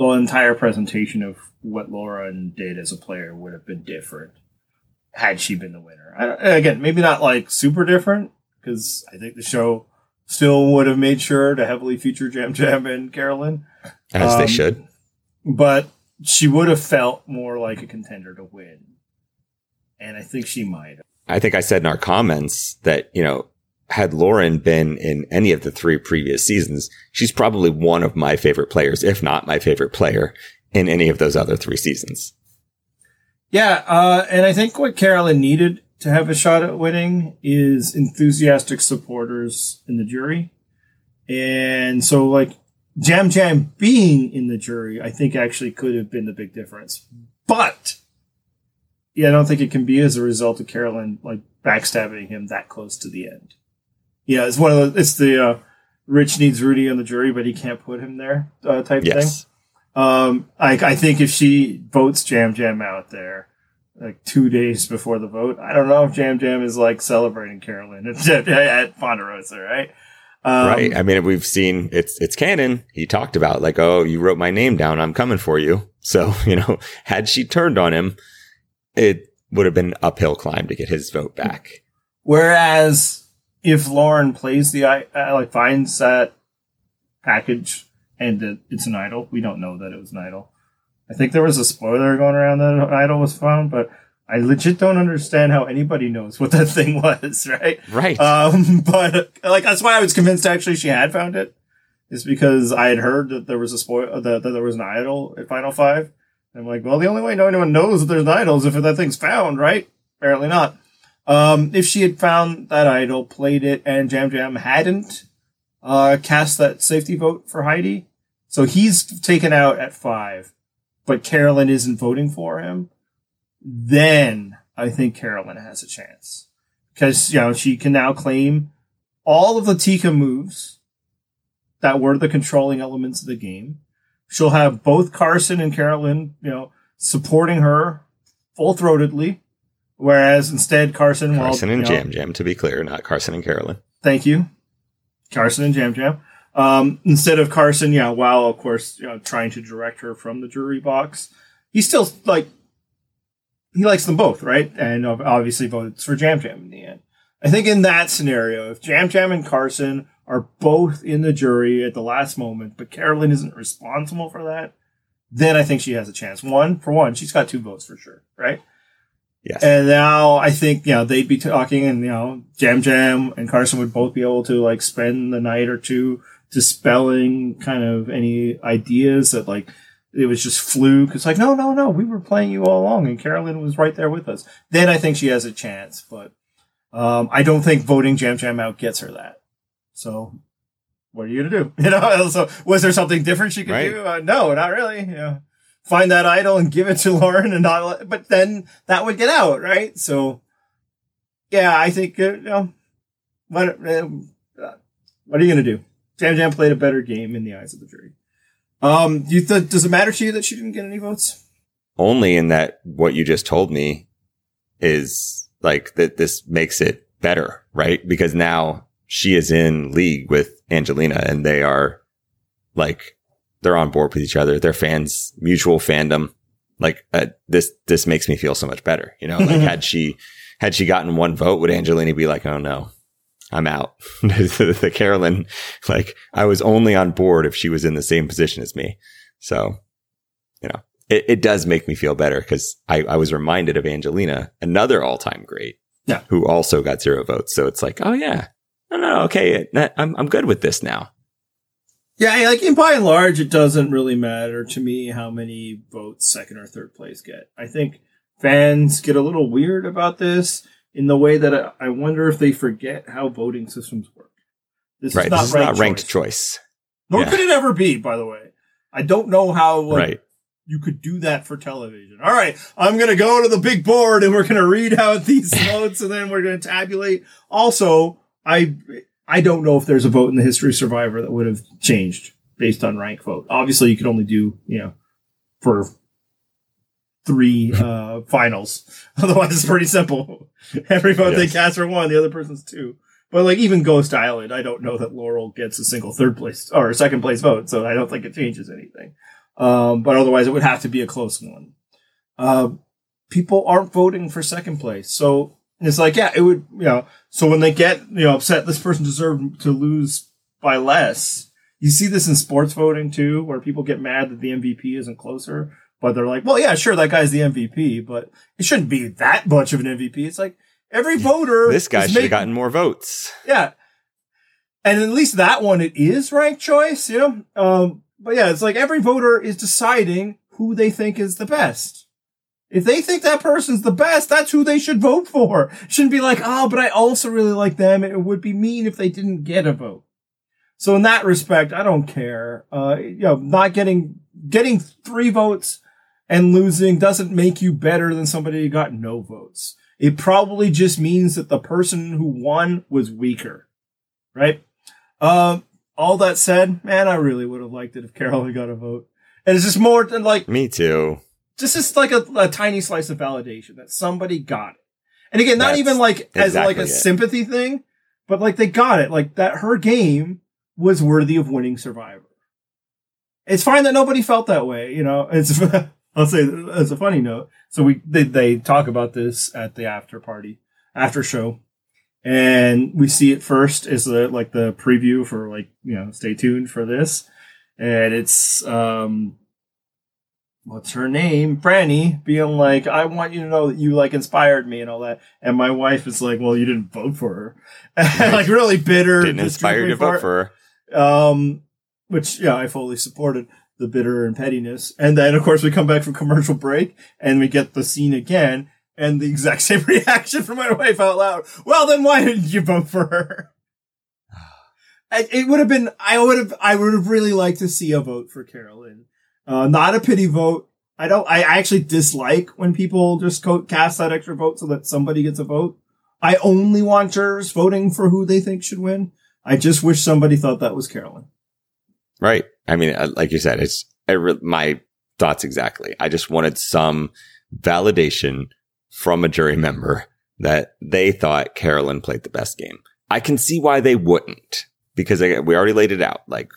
the entire presentation of what Lauren did as a player would have been different had she been the winner. I, again, maybe not like super different because I think the show still would have made sure to heavily feature Yam Yam and Carolyn, As they Um, should. but she would have felt more like a contender to win, and I think she might. have. I think I said in our comments that, you know, had Lauren been in any of the three previous seasons, she's probably one of my favorite players, if not my favorite player in any of those other three seasons. Yeah, uh, and I think what Carolyn needed to have a shot at winning is enthusiastic supporters in the jury. And so, like, Yam Yam being in the jury, I think actually could have been the big difference. But, yeah, I don't think it can be as a result of Carolyn, like, backstabbing him that close to the end. Yeah, it's one of the, it's the, uh, Rich needs Rudy on the jury, but he can't put him there, uh, type thing. Yes. Um, I, I think if she votes Yam Yam out there, like two days before the vote, I don't know if Yam Yam is like celebrating Carolyn [LAUGHS] at, at Ponderosa, right? Um, right. I mean, we've seen it's, it's canon. He talked about like, Oh, you wrote my name down. I'm coming for you. So, [LAUGHS] you know, had she turned on him, it would have been an uphill climb to get his vote back. Whereas if Lauren plays the, i- uh, like finds that package and that it's an idol, we don't know that it was an idol. I think there was a spoiler going around that an idol was found, but I legit don't understand how anybody knows what that [LAUGHS] thing was, right? Right. Um, [LAUGHS] but like that's why I was convinced actually she had found it, is because I had heard that there was a spoil that, that there was an idol at Final Five, I'm like, well, the only way no anyone knows that there's an idol is if that thing's found, right? Apparently not. Um, if she had found that idol, played it, and Yam Yam hadn't uh, cast that safety vote for Heidi, so he's taken out at five, but Carolyn isn't voting for him, then I think Carolyn has a chance. Because, you know, she can now claim all of the Tika moves that were the controlling elements of the game. She'll have both Carson and Carolyn, you know, supporting her full throatedly. Whereas instead, Carson, Carson well, and you know, Yam Yam, to be clear, not Carson and Carolyn. Thank you, Carson and Yam Yam. Um, instead of Carson, yeah, while of course you know trying to direct her from the jury box, he still like he likes them both, right? And obviously votes for Yam Yam in the end. I think in that scenario, if Yam Yam and Carson are both in the jury at the last moment, but Carolyn isn't responsible for that, then I think she has a chance. One for one, she's got two votes for sure, right? Yes. And now I think, you know, they'd be talking and, you know, Yam Yam and Carson would both be able to like spend the night or two dispelling kind of any ideas that like it was just fluke. It's like, no, no, no, we were playing you all along and Carolyn was right there with us. Then I think she has a chance, but, um, I don't think voting Yam Yam out gets her that. So what are you going to do? [LAUGHS] You know, so was there something different she could Right. do? Uh, no, not really. You know, find that idol and give it to [LAUGHS] Lauren and not, but then that would get out, right? So, yeah, I think, uh, you know, what, uh, what are you going to do? Yam Yam played a better game in the eyes of the jury. Um, you th- does it matter to you that she didn't get any votes? Only in that what you just told me is like that this makes it better, right? Because now she is in league with Angelina and they are like, they're on board with each other. They're fans, mutual fandom. Like uh, this, this makes me feel so much better. You know, like [LAUGHS] had she, had she gotten one vote, would Angelina be like, oh no, I'm out. the, [LAUGHS] the Carolyn, like I was only on board if she was in the same position as me. So, you know, it, it does make me feel better because I, I was reminded of Angelina, another all time great, Yeah. who also got zero votes. So it's like, oh yeah, no, no, okay, I'm I'm good with this now. Yeah, like in by and large, it doesn't really matter to me how many votes second or third place get. I think fans get a little weird about this in the way that I, wonder if they forget how voting systems work. This right, is not this is ranked, not ranked choice. choice. Nor Yeah. could it ever be, by the way. I don't know how like, right, you could do that for television. All right, I'm going to go to the big board and we're going to read out these [LAUGHS] votes and then we're going to tabulate. Also, I I don't know if there's a vote in the history of Survivor that would have changed based on rank vote. Obviously, you could only do you know for three uh [LAUGHS] finals. [LAUGHS] Otherwise, it's pretty simple. [LAUGHS] Every vote they cast for one, the other person's two. But like even Ghost Island, I don't know that Laurel gets a single third place or second place vote, so I don't think it changes anything. Um, but otherwise, it would have to be a close one. Uh, people aren't voting for second place, so it's like, yeah, it would, you know. So when they get, you know, upset, this person deserved to lose by less. You see this in sports voting too, where people get mad that the MVP isn't closer, but they're like, well, yeah, sure, that guy's the MVP, but it shouldn't be that much of an MVP. It's like every voter. this guy should have gotten more votes. yeah. And at least that one, it is ranked choice, you know? Um, but yeah, it's like every voter is deciding who they think is the best. If they think that person's the best, that's who they should vote for. Shouldn't be like, oh, but I also really like them. It would be mean if they didn't get a vote. So in that respect, I don't care. Uh, you know, not getting, getting three votes and losing doesn't make you better than somebody who got no votes. It probably just means that the person who won was weaker. Right? Um, all that said, man, I really would have liked it if Carolyn got a vote. And it's just more than like, Me too. Just is like a, a tiny slice of validation that somebody got it. And again, not That's even like as like a it. sympathy thing, but like they got it. Like that her game was worthy of winning Survivor. It's fine that nobody felt that way, you know. It's [LAUGHS] I'll say as a funny note. So we they, they talk about this at the after party, after show, and we see it first as the like the preview for like you know stay tuned for this, and it's um what's her name? Frannie being like, I want you to know that you like inspired me and all that. And my wife is like, well, you didn't vote for her. [LAUGHS] like really bitter. Didn't inspire you to vote for her. Um, which, yeah, I fully supported. the bitter and pettiness. And then, of course, we come back from commercial break and we get the scene again and the exact [LAUGHS] same reaction from my wife out loud. Well, then why didn't you vote for her? [SIGHS] it would have been, I would have, I would have really liked to see a vote for Carolyn. Uh, not a pity vote. I don't, I actually dislike when people just co- cast that extra vote so that somebody gets a vote. I only want jurors voting for who they think should win. I just wish somebody thought that was Carolyn. Right. I mean, uh, like you said, it's re- my thoughts exactly. I just wanted some validation from a jury member that they thought Carolyn played the best game. I can see why they wouldn't because we already laid it out. Like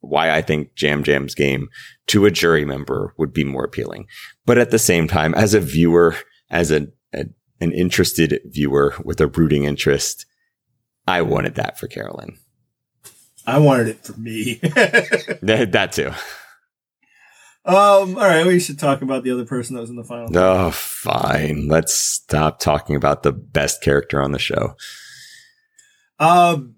why I think Yam Yam's game to a jury member would be more appealing. But at the same time, as a viewer, as a, a an interested viewer with a rooting interest, I wanted that for Carolyn. I wanted it for me. [LAUGHS] [LAUGHS] that, that too. Um, all right, we should talk about the other person that was in the final. Oh, fine. Let's stop talking about the best character on the show. Um,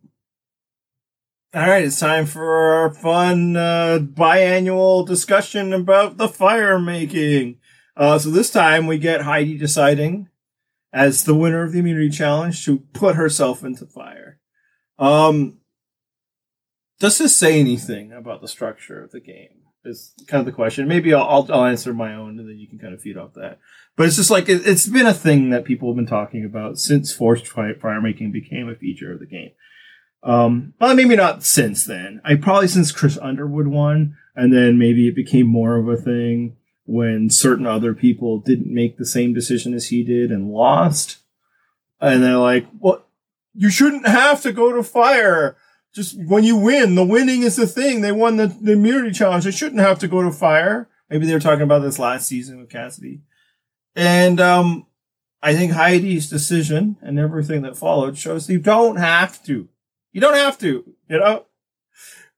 all right, it's time for our fun uh, biannual discussion about the fire making. Uh, so this time we get Heidi deciding, as the winner of the immunity challenge, to put herself into fire. Um, does this say anything about the structure of the game? Is kind of the question. Maybe I'll, I'll answer my own, and then you can kind of feed off that. But it's just like it, has been a thing that people have been talking about since forced fire making became a feature of the game. Um, well, maybe not since then. I probably since Chris Underwood won, and then maybe it became more of a thing when certain other people didn't make the same decision as he did and lost. And they're like, well, you shouldn't have to go to fire. Just when you win, the winning is the thing. They won the, the immunity challenge. They shouldn't have to go to fire. Maybe they were talking about this last season with Cassidy. And, um, I think Heidi's decision and everything that followed shows you don't have to. You don't have to, you know?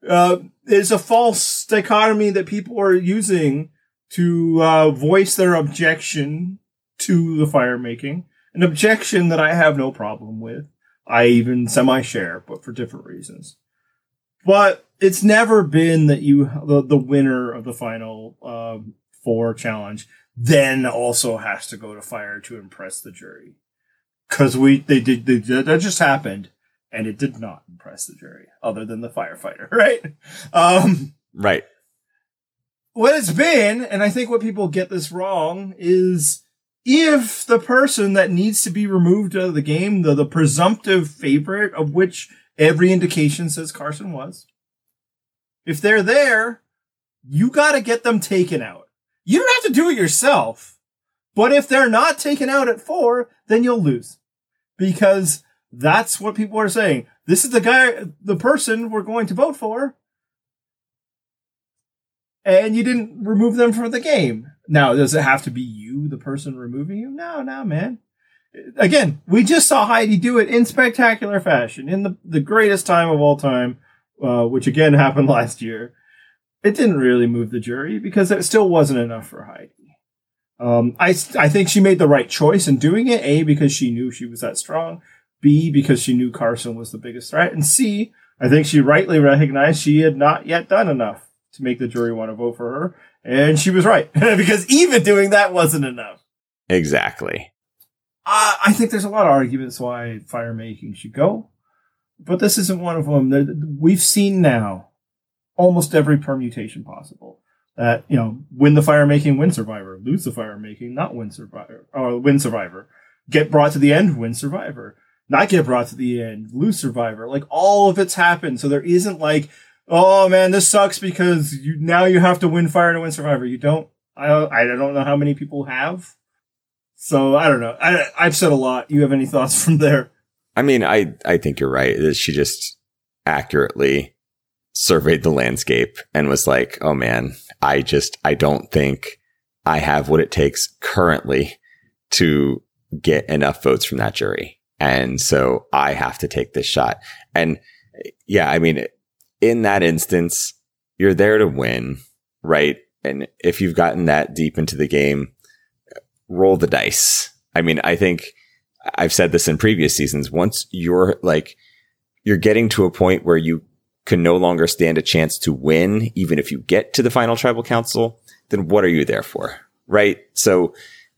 Uh, it's a false dichotomy that people are using to uh, voice their objection to the fire making. An objection that I have no problem with. I even semi share, but for different reasons. But it's never been that you, the, the winner of the final um, four challenge, then also has to go to fire to impress the jury. Cause we, they did, they, that just happened and it did not impress the jury, other than the firefighter, [LAUGHS] right? Um, right. What it's been, and I think what people get this wrong, is if the person that needs to be removed out of the game, the, the presumptive favorite of which every indication says Carson was, if they're there, you got to get them taken out. You don't have to do it yourself, but if they're not taken out at four, then you'll lose because that's what people are saying. This is the guy, the person we're going to vote for. And you didn't remove them from the game. Now, does it have to be you, the person removing you? No, no, man. Again, we just saw Heidi do it in spectacular fashion in the, the greatest time of all time, uh, which again [LAUGHS] happened last year. It didn't really move the jury because it still wasn't enough for Heidi. Um, I, I think she made the right choice in doing it. A, because she knew she was that strong. B, because she knew Carson was the biggest threat. And C, I think she rightly recognized she had not yet done enough to make the jury want to vote for her. And she was right. [LAUGHS] because even doing that wasn't enough. Exactly. Uh, I think there's a lot of arguments why fire making should go. But this isn't one of them. We've seen now almost every permutation possible. That, you know, win the fire making, win survivor. Lose the fire making, not win survivor. Or win survivor. Get brought to the end, win survivor not get brought to the end, lose Survivor. Like all of it's happened. So there isn't like, oh man, this sucks because you now you have to win Fire to win Survivor. You don't. I I don't know how many people have. So I don't know. I I've said a lot. You have any thoughts from there? I mean, I I think you're right. She just accurately surveyed the landscape and was like, "Oh man, I just I don't think I have what it takes currently to get enough votes from that jury." And so I have to take this shot. And yeah, I mean, in that instance, you're there to win, right? And if you've gotten that deep into the game, roll the dice. I mean, I think I've said this in previous seasons. Once you're like, you're getting to a point where you can no longer stand a chance to win, even if you get to the final tribal council, then what are you there for? Right. So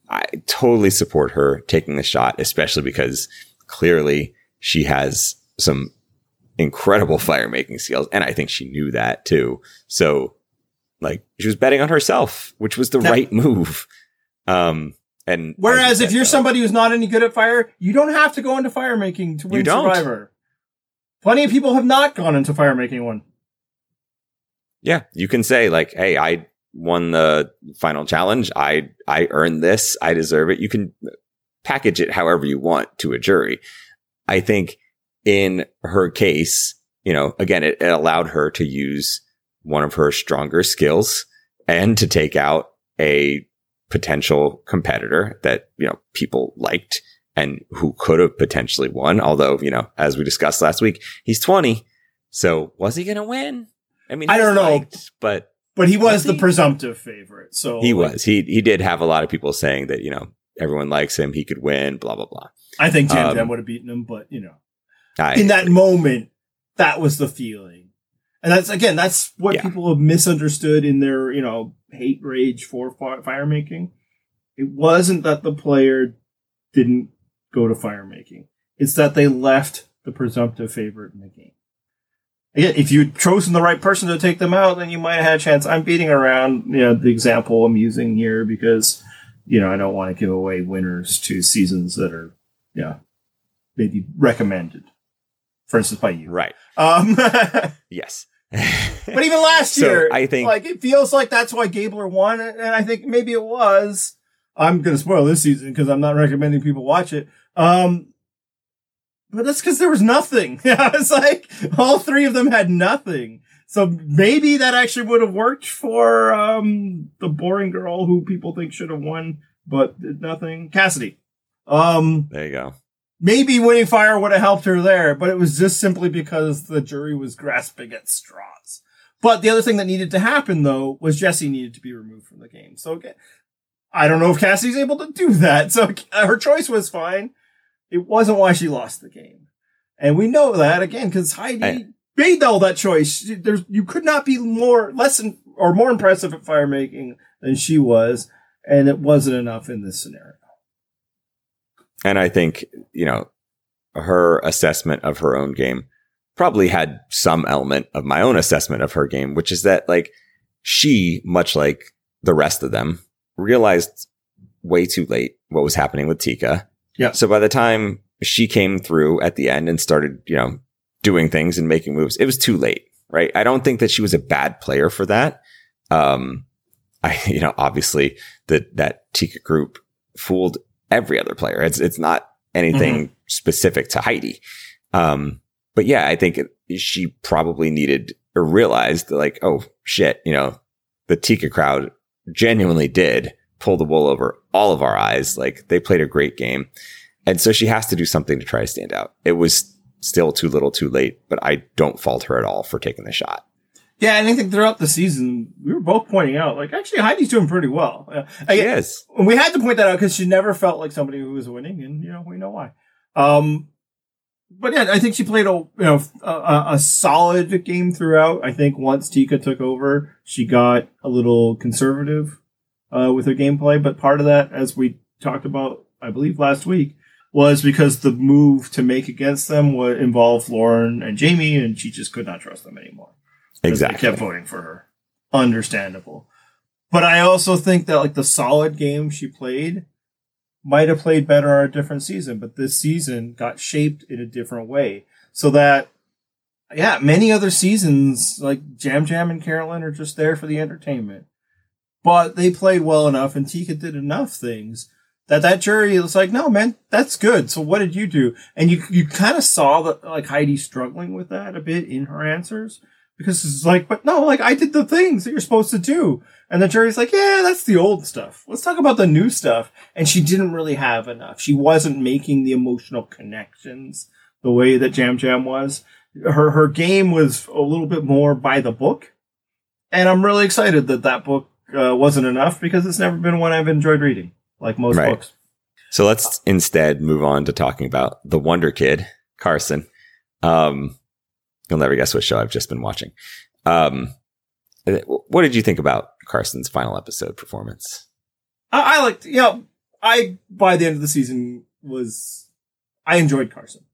I totally support her taking the shot, especially because clearly she has some incredible [LAUGHS] fire making skills. And I think she knew that too. So like she was betting on herself, which was the That- right move. Um, and Whereas if you're somebody who's not any good at fire, you don't have to go into fire making to win You don't. Survivor. Plenty of people have not gone into fire making one. yeah, you can say like, Hey, I won the final challenge. I, I earned this. I deserve it. You can package it however you want to a jury. I think in her case, you know, again, it, it allowed her to use one of her stronger skills and to take out a potential competitor that, you know, people liked and who could have potentially won. Although, you know, as we discussed last week, he's 20. So was he going to win? I mean, I don't know. liked, but But he was, Was the he? presumptive favorite. So he was, he, he did have a lot of people saying that, you know, everyone likes him. He could win, blah, blah, blah. I think Yam Um, Yam would have beaten him, but you know, I, in that moment, that was the feeling. And that's again, that's what Yeah. people have misunderstood in their, you know, hate rage for fire making. It wasn't that the player didn't go to fire making. It's that they left the presumptive favorite in the game. Again, if you'd chosen the right person to take them out, then you might have had a chance. I'm beating around, you know, the example I'm using here because, you know, I don't want to give away winners to seasons that are, yeah, maybe recommended. For instance, by you. right. Um, [LAUGHS] yes. but even last So, year, I think- like it feels like that's why Gabler won, and I think maybe it was. I'm going to spoil this season because I'm not recommending people watch it. Um, but that's because there was nothing. [LAUGHS] Yeah, it's like all three of them had nothing. So maybe that actually would have worked for um, the boring girl who people think should have won, but did nothing. Cassidy. Um, there you go. maybe winning fire would have helped her there, but it was just simply because the jury was grasping at straws. But the other thing that needed to happen though was Jesse needed to be removed from the game. So again, I don't know if Cassie's able to do that. So [LAUGHS] her choice was fine. It wasn't why she lost the game. And we know that again because Heidi made all that choice. There's, you could not be more, less than, or more impressive at fire making than she was. And it wasn't enough in this scenario. And I think, you know, her assessment of her own game probably had some element of my own assessment of her game, which is that like she, much like the rest of them, realized way too late what was happening with Tika. Yeah. So by the time she came through at the end and started, you know, doing things and making moves, it was too late, right? I don't think that she was a bad player for that. Um, I, [LAUGHS] you know, obviously that, that Tika group fooled every other player. It's, it's not anything specific to Heidi. Um, but yeah, I think it, she probably needed or realized that like, oh shit, you know, the Tika crowd genuinely did pull the wool over all of our eyes. Like they played a great game. And so she has to do something to try to stand out. It was still too little too late, but I don't fault her at all for taking the shot. Yeah, and I think throughout the season, we were both pointing out, like, actually, Heidi's doing pretty well. Uh, I- She is. and we had to point that out because she never felt like somebody who was winning, and you know we know why. Um, but yeah, I think she played a you know a, a solid game throughout. I think once Tika took over, she got a little conservative uh, with her gameplay. But part of that, as we talked about, I believe last week, was because the move to make against them would involve Lauren and Jaime, and she just could not trust them anymore. Exactly. They kept voting for her. Understandable. But I also think that like the solid game she played might have played better on a different season, but this season got shaped in a different way. So that yeah, many other seasons like Yam Yam and Carolyn are just there for the entertainment. But they played well enough and Tika did enough things that that jury was like, no, man, that's good. So what did you do? And you, you kind of saw that like Heidi struggling with that a bit in her answers because it's like, but no, like I did the things that you're supposed to do. And the jury's like, yeah, that's the old stuff. Let's talk about the new stuff. And she didn't really have enough. She wasn't making the emotional connections the way that Yam Yam was. Her, her game was a little bit more by the book. And I'm really excited that that book uh, wasn't enough because it's never been one I've enjoyed reading, like most Right. books. So let's instead move on to talking about the Wonder Kid, Carson. Um, you'll never guess what show I've just been watching. Um, what did you think about Carson's final episode performance? I, I liked, you know, I by the end of the season was I enjoyed Carson.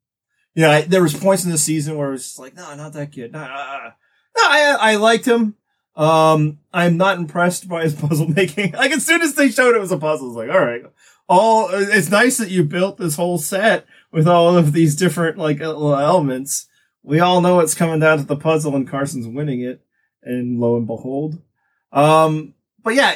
You know, I, there was points in the season where it was like, no, not that kid. No, no, no. no I I liked him. Um, I'm not impressed by his [LAUGHS] puzzle making. Like as soon as they showed it was a puzzle, it's like, all right, all it's nice that you built this whole set with all of these different like elements. We all know it's coming down to the puzzle, and Carson's winning it. And lo and behold, um, but yeah,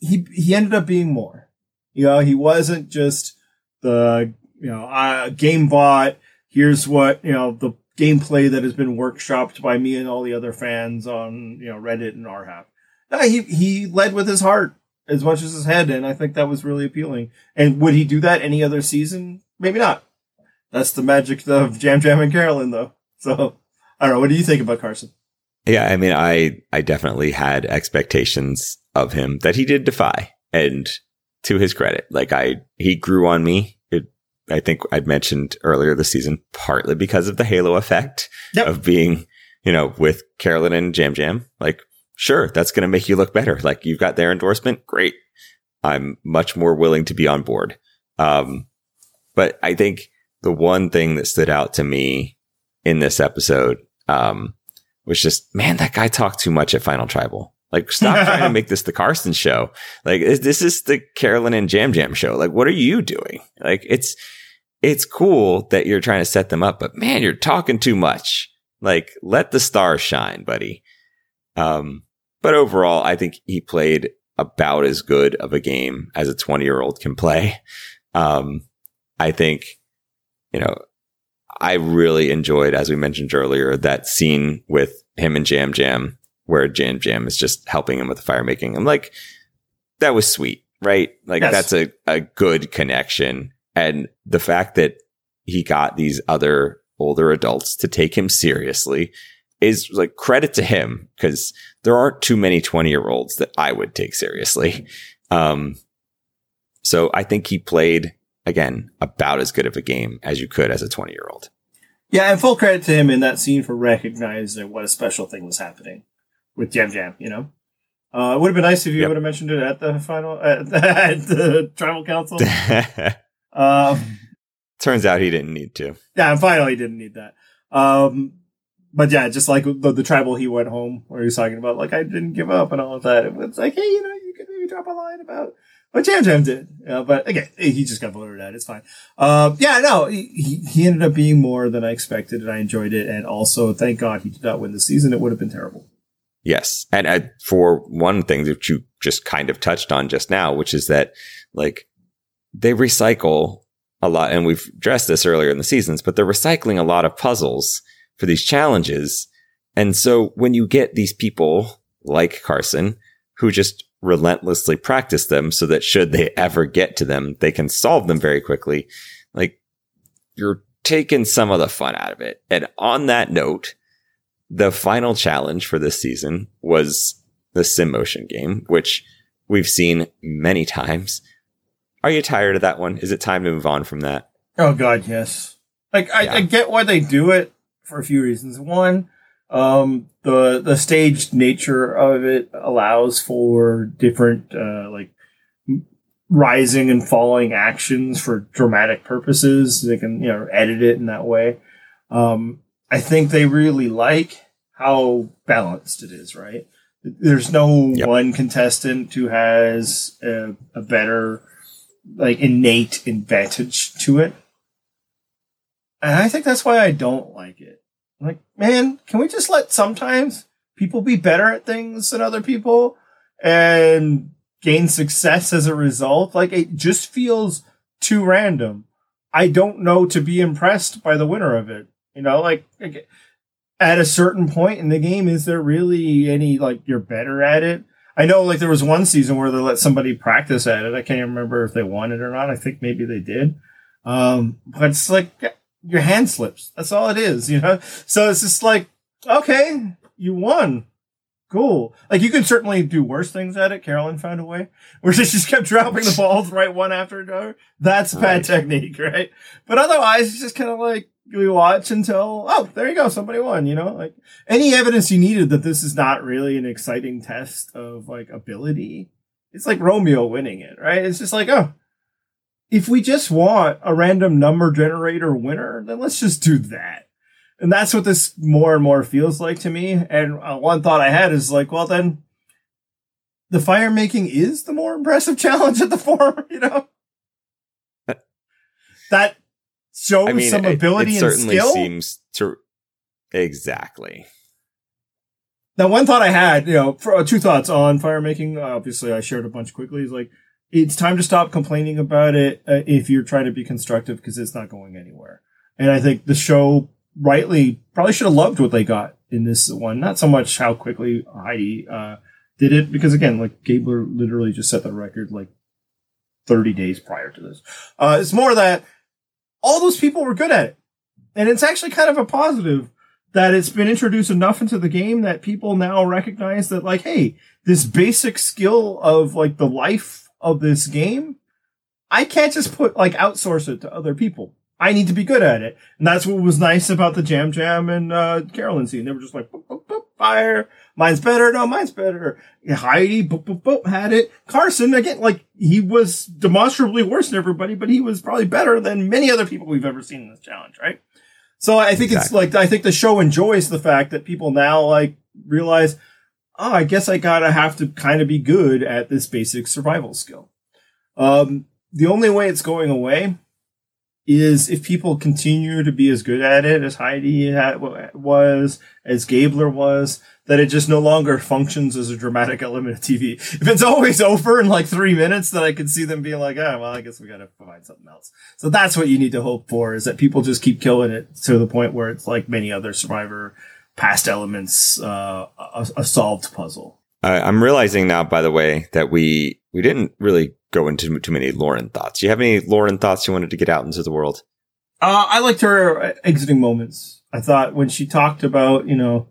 he he ended up being more. You know, he wasn't just the you know uh, game bot. Here's what you know the gameplay that has been workshopped by me and all the other fans on you know Reddit and RHAP. No, he he led with his heart as much as his head, and I think that was really appealing. And would he do that any other season? Maybe not. That's the magic of Yam Yam and Carolyn, though. So I don't know. What do you think about Carson? Yeah, I mean, I I definitely had expectations of him that he did defy, and to his credit, like I he grew on me I think I'd mentioned earlier this season, partly because of the halo effect yep. of being, you know, with Carolyn and Yam Yam. Like, sure, that's going to make you look better. Like, you've got their endorsement. Great. I'm much more willing to be on board. Um, but I think the one thing that stood out to me in this episode, um, was just, man, that guy talked too much at Final Tribal. Like, stop trying to [LAUGHS] make this the Carson show. Like, this is the Carolyn and Yam Yam show. Like, what are you doing? Like, it's, it's cool that you're trying to set them up, but man, you're talking too much. Like, let the stars shine, buddy. Um, but overall, I think he played about as good of a game as a 20 year old can play. Um, I think, you know, I really enjoyed, as we mentioned earlier, that scene with him and Yam Yam where Yam Yam is just helping him with the fire making. I'm like, that was sweet, right? Like yes. that's a, a good connection. And the fact that he got these other older adults to take him seriously is like credit to him because there aren't too many 20 year olds that I would take seriously. Um, so I think he played again about as good of a game as you could as a 20 year old. Yeah, and full credit to him in that scene for recognizing what a special thing was happening with Yam Yam, you know? Uh, it would have been nice if you yep. would have mentioned it at the final, at, [LAUGHS] at the tribal council. [LAUGHS] um, Turns out he didn't need to. Yeah, and finally he didn't need that. Um, but yeah, just like the, the, tribal he went home where he was talking about, like, I didn't give up and all of that. It was like, hey, you know, you could maybe drop a line about what Yam Yam did. Uh, but again, he just got voted out. It's fine. Uh, yeah, no, he, he ended up being more than I expected and I enjoyed it. And also, thank God he did not win the season. It would have been terrible. Yes. And uh, for one thing that you just kind of touched on just now, which is that like they recycle a lot. And we've addressed this earlier in the seasons, but they're recycling a lot of puzzles for these challenges. And so when you get these people like Carson who just relentlessly practice them so that should they ever get to them, they can solve them very quickly. Like you're taking some of the fun out of it. And on that note, the final challenge for this season was the Simmotion game, which we've seen many times. Are you tired of that one? Is it time to move on from that? Oh God, yes. Like I, yeah. I get why they do it for a few reasons. One, um, the the staged nature of it allows for different uh, like rising and falling actions for dramatic purposes. They can you know edit it in that way. Um, I think they really like how balanced it is, right? There's no yep. one contestant who has a, a better, like, innate advantage to it. And I think that's why I don't like it. like, man, can we just let sometimes people be better at things than other people and gain success as a result? Like, it just feels too random. I don't know to be impressed by the winner of it. You know, like, like at a certain point in the game, is there really any like you're better at it? I know like there was one season where they let somebody practice at it. I can't remember if they won it or not. I think maybe they did. Um, but it's like your hand slips. That's all it is, you know? So it's just like, okay, you won. Cool. Like you can certainly do worse things at it. Carolyn found a way [LAUGHS] where she just kept dropping the balls right one after another. That's bad right. technique, right? But otherwise, it's just kind of like, we watch until oh, there you go, somebody won. You know, like any evidence you needed that this is not really an exciting test of like ability. It's like Romeo winning it, right? It's just like oh, if we just want a random number generator winner, then let's just do that. And that's what this more and more feels like to me. And uh, one thought I had is like, well, then the fire making is the more impressive [LAUGHS] challenge at the forum, you know? that shows I mean, some it- ability it, and certainly skill. seems to exactly. Now, one thought I had, you know, for, uh, two thoughts on fire making. Obviously, I shared a bunch quickly. Is like, it's time to stop complaining about it uh, if you're trying to be constructive because it's not going anywhere. And I think the show rightly probably should have loved what they got in this one. Not so much how quickly Heidi uh, did it, because again, like Gabler literally just set the record like 30 days prior to this. Uh, it's more that all those people were good at it. And it's actually kind of a positive that it's been introduced enough into the game that people now recognize that like, hey, this basic skill of like the life of this game, I can't just put like outsource it to other people. I need to be good at it. And that's what was nice about the Yam Yam and uh, Carolyn scene. They were just like, boop, boop, boop, fire. Mine's better. No, mine's better. Heidi, boop, boop, boop, had it. Carson, again, like, he was demonstrably worse than everybody, but he was probably better than many other people we've ever seen in this challenge, right? So I think it's like, I think the show enjoys the fact that people now like realize, oh, I guess I gotta have to kind of be good at this basic survival skill. Um, the only way it's going away is if people continue to be as good at it as Heidi had, was, as Gabler was, that it just no longer functions as a dramatic element of TV. If it's always over in like three minutes, then I could see them being like, ah, well, I guess we gotta find something else. So that's what you need to hope for is that people just keep killing it to the point where it's like many other Survivor past elements, uh, a, a solved puzzle. I, I'm realizing now, by the way, that we we didn't really go into too many Lauren thoughts. Do you have any Lauren thoughts you wanted to get out into the world? Uh, I liked her exiting moments. I thought when she talked about, you know,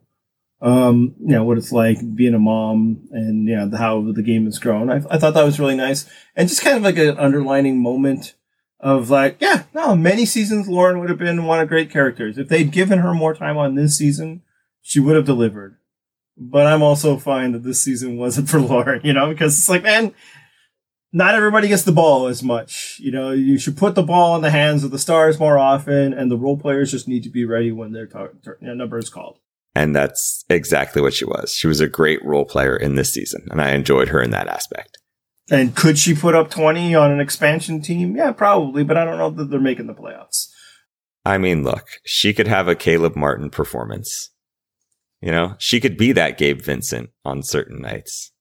um, you know, what it's like being a mom and, you know, how the game has grown. I, I thought that was really nice. And just kind of like an underlining moment of like, yeah, no, many seasons Lauren would have been one of great characters. If they'd given her more time on this season, she would have delivered. But I'm also fine that this season wasn't for [LAUGHS] Lauren, you know, because it's like, man, not everybody gets the ball as much. You know, you should put the ball in the hands of the stars more often, and the role players just need to be ready when their tar- tar- number is called. And that's exactly what she was. She was a great role player in this season, and I enjoyed her in that aspect. And could she put up 20 on an expansion team? Yeah, probably, but I don't know that they're making the playoffs. I mean, look, she could have a Caleb Martin performance. You know, she could be that Gabe Vincent on certain nights.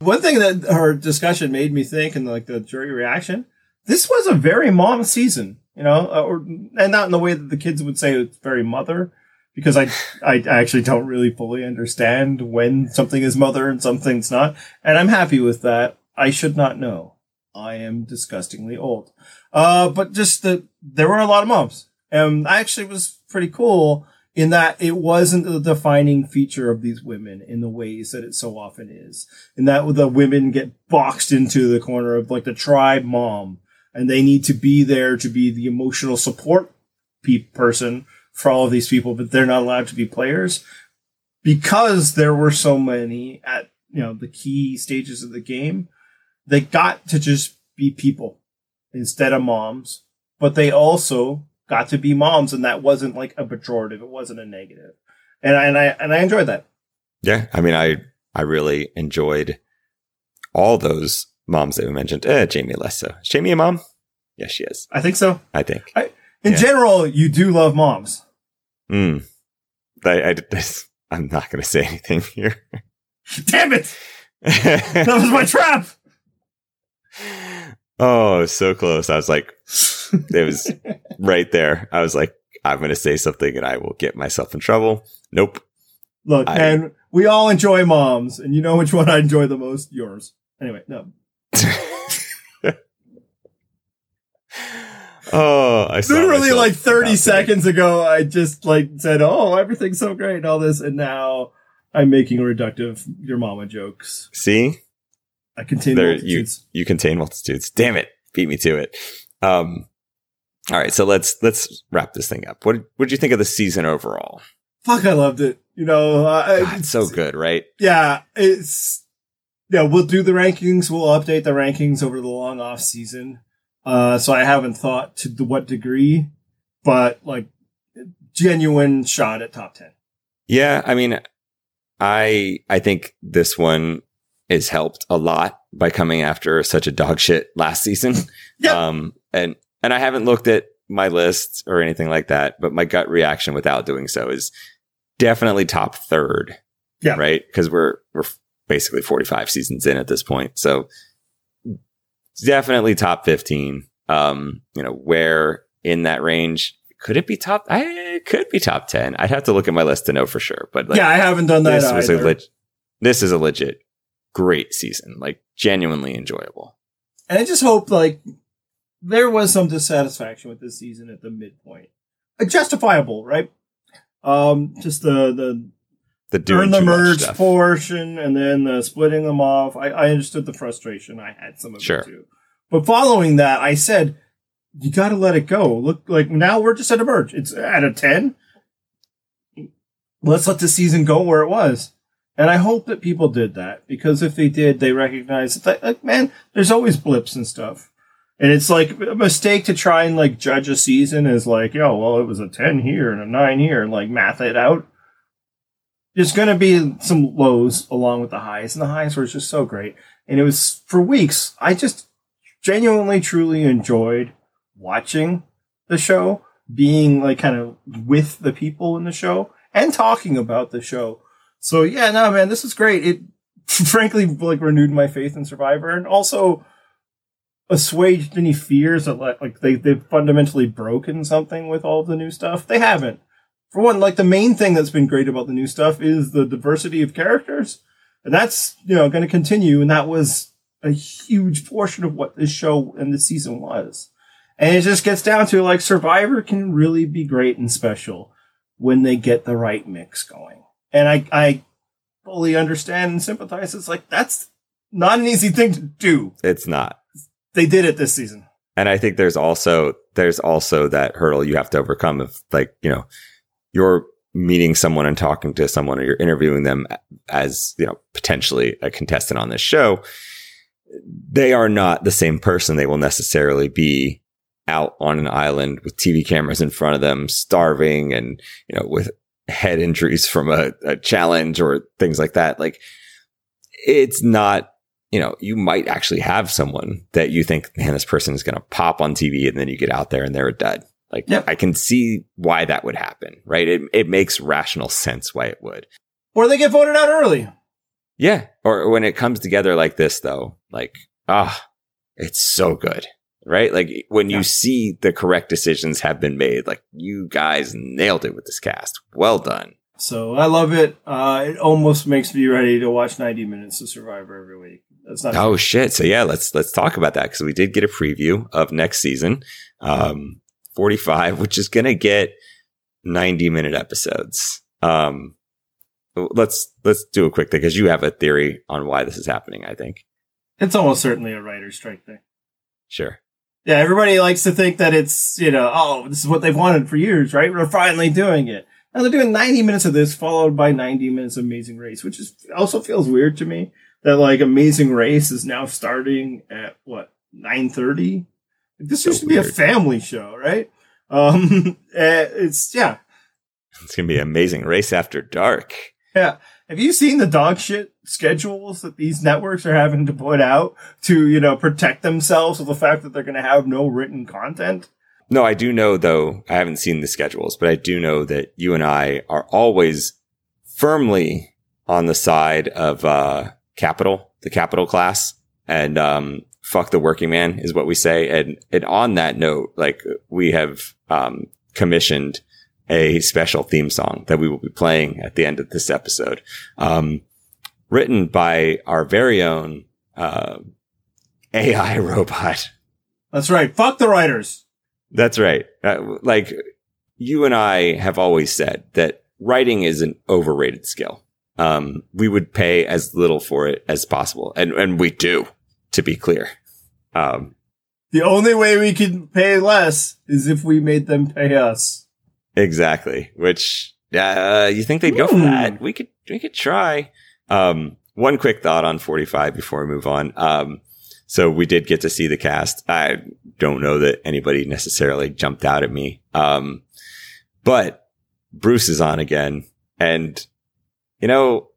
One thing that her discussion made me think, and like the jury reaction, this was a very mom season, you know, or and not in the way that the kids would say it's very mother, because I I actually don't really fully understand when something is mother and something's not, and I'm happy with that. I should not know. I am disgustingly old. Uh, but just that there were a lot of moms, and I actually was pretty cool in that it wasn't the defining feature of these women in the ways that it so often is. In that the women get boxed into the corner of like the tribe mom and they need to be there to be the emotional support pe- person for all of these people, but they're not allowed to be players because there were so many at, you know, the key stages of the game. They got to just be people instead of moms, but they also got to be moms, and that wasn't like a pejorative. It wasn't a negative, and I and I and I enjoyed that. Yeah, I mean, I I really enjoyed all those moms that we mentioned. Eh, Jaime less so. Is Jaime a mom? Yes, she is. I think so. I think. In Yeah. general, you do love moms. Mm. I, I, [LAUGHS] I'm not going to say anything here. [LAUGHS] Damn it! That was my trap. [LAUGHS] oh, so close. I was like, it was right there. I was like, I'm going to say something and I will get myself in trouble. Nope. Look, I- and we all enjoy moms, and you know which one I enjoy the most? Yours. Anyway, no. Oh, I Literally, like thirty seconds ago, I just like said, "Oh, everything's so great," and all this, and now I'm making reductive your mama jokes. See, I continue. there you multitudes. you contain multitudes. Damn it, beat me to it. Um, All right, so let's let's wrap this thing up. What what did you think of the season overall? Fuck, I loved it. You know, uh, God, it's so good, right? Yeah, it's yeah. We'll do the rankings. We'll update the rankings over the long off season. Uh, so I haven't thought to the, what degree, but like genuine shot at top ten. Yeah, I mean, I I think this one is helped a lot by coming after such a dog shit last season. [LAUGHS] Yep. Um, and and I haven't looked at my list or anything like that, but my gut reaction without doing so is definitely top third. Yeah. Right. Cause we're, we're basically 45 seasons in at this point. So definitely top 15. Um, you know, where in that range could it be top? I it could be top 10. I'd have to look at my list to know for sure, but like, yeah, I haven't done that this was a either. leg- this is a legit great season, like genuinely enjoyable. and I just hope like there was some dissatisfaction with this season at the midpoint, justifiable, right? Um, just the the The doing earn the merge portion and then the splitting them off. I, I understood the frustration. I had some of Sure. it too. But following that, I said, you got to let it go. Look, like now we're just at a merge. It's at a 10. Let's let the season go where it was. And I hope that people did that because if they did, they recognize that, like, man, there's always blips and stuff. And it's like a mistake to try and like judge a season as like, yo, well, it was a 10 here and a 9 here and like math it out there's going to be some lows along with the highs, and the highs were just so great. And it was for weeks. I just genuinely, truly enjoyed watching the show, being like kind of with the people in the show and talking about the show. So yeah, no, man, this is great. It [LAUGHS] frankly like renewed my faith in Survivor and also assuaged any fears that like, like they, they've fundamentally broken something with all the new stuff. They haven't for one, like the main thing that's been great about the new stuff is the diversity of characters. And that's, you know, going to continue. And that was a huge portion of what this show and this season was. And it just gets down to like Survivor can really be great and special when they get the right mix going. And I, I fully understand and sympathize. It's like, that's not an easy thing to do. It's not. They did it this season. And I think there's also there's also that hurdle you have to overcome of like, you know, you're meeting someone and talking to someone or you're interviewing them as, you know, potentially a contestant on this show. They are not the same person they will necessarily be out on an island with TV cameras in front of them, starving and, you know, with head injuries from a, a challenge or things like that. Like it's not you know, you might actually have someone that you think, man, this person is going to pop on TV and then you get out there and they're a dud. Like Yep. I can see why that would happen, right? It, it makes rational sense why it would. Or they get voted out early. Yeah. Or when it comes together like this though, like, ah, it's so good, right? Like when you Yeah. see the correct decisions have been made, like you guys nailed it with this cast. Well done. So I love it. Uh, it almost makes me ready to watch 90 minutes of Survivor every week. That's not Oh shit. So yeah, let's, let's talk about that because we did get a preview of next season. Um, 45, which is going to get 90 minute episodes. Um, let's, let's do a quick thing because you have a theory on why this is happening, I think. It's almost certainly a writer's strike thing. Sure. Yeah, everybody likes to think that it's, you know, oh, this is what they've wanted for years, right? We're finally doing it. Now they're doing 90 minutes of this followed by 90 minutes of Amazing Race, which is also feels weird to me that like Amazing Race is now starting at what, 930? This So used to be a family show, right? Um, [LAUGHS] eh, it's, yeah, It's going to be amazing. Race after dark. Yeah. Have you seen the dog shit schedules that these networks are having to put out to, you know, protect themselves with the fact that they're going to have no written content? No, I do know though, I haven't seen the schedules, but I do know that you and I are always firmly on the side of, uh, capital, the capital class and, um, fuck the working man is what we say. And, and on that note, like we have, um, commissioned a special theme song that we will be playing at the end of this episode. Um, written by our very own, uh, AI [LAUGHS] robot. That's right. Fuck the writers. That's right. Uh, like you and I have always said that writing is an overrated skill. Um, we would pay as little for it as possible. And, and we do, to be clear. Um, The only way we can pay less is if we made them pay us. Exactly. Which, uh, you think they'd go for Hmm. that? We could, we could try. Um, one quick thought on 45 before we move on. Um, so we did get to see the cast. I don't know that anybody necessarily jumped out at me. Um, but Bruce is on again. And, you know,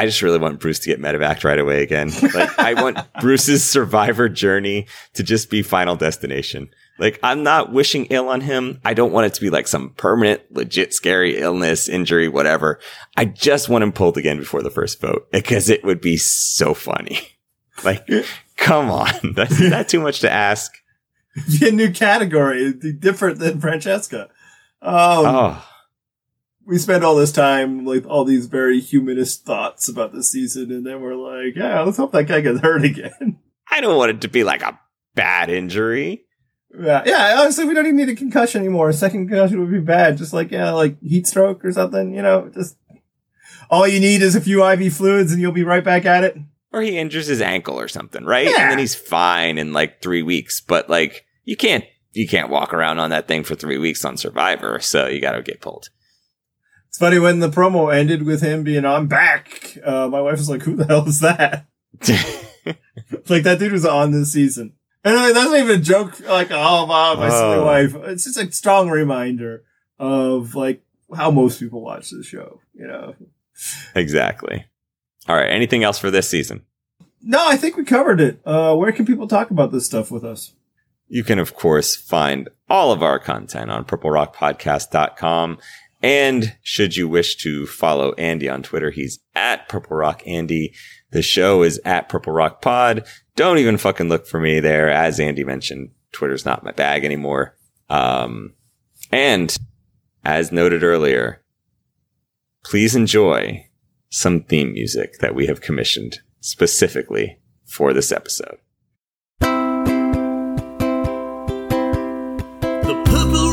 I just really want Bruce to get medevac right away again. Like, I want [LAUGHS] Bruce's survivor journey to just be final destination. Like, I'm not wishing ill on him. I don't want it to be like some permanent, legit scary illness, injury, whatever. I just want him pulled again before the first vote because it would be so funny. [LAUGHS] Like, come on. [LAUGHS] That's is that too much to ask. Be a new category, It'd be different than Francesca. Um, Oh, we spend all this time like all these very humanist thoughts about the season, and then we're like, yeah, let's hope that guy gets hurt again. [LAUGHS] I don't want it to be like a bad injury. yeah, yeah. Honestly, we don't even need a concussion anymore. A second concussion would be bad. Just like yeah, like heat stroke or something. You know, just all you need is a few IV fluids, and you'll be right back at it. Or he injures his ankle or something, right? Yeah. And then he's fine in like three weeks. But like, you can't, you can't walk around on that thing for three weeks on Survivor. So you got to get pulled. It's funny when the promo ended with him being "I'm back." Uh, my wife was like, "Who the hell is that?" [LAUGHS] like that dude was on this season, and like, that's not even a joke. Like, oh, wow, my silly Oh. wife. It's just a strong reminder of like how most people watch this show. You know. exactly. All right. Anything else for this season? No, I think we covered it. Uh, where can people talk about this stuff with us? You can, of course, find all of our content on purplerockpodcast.com. And should you wish to follow Andy on Twitter, he's at Purple Rock Andy. The show is at Purple Rock Pod. Don't even fucking look for me there. As Andy mentioned, Twitter's not my bag anymore. Um, and as noted earlier, please enjoy some theme music that we have commissioned specifically for this episode. The Purple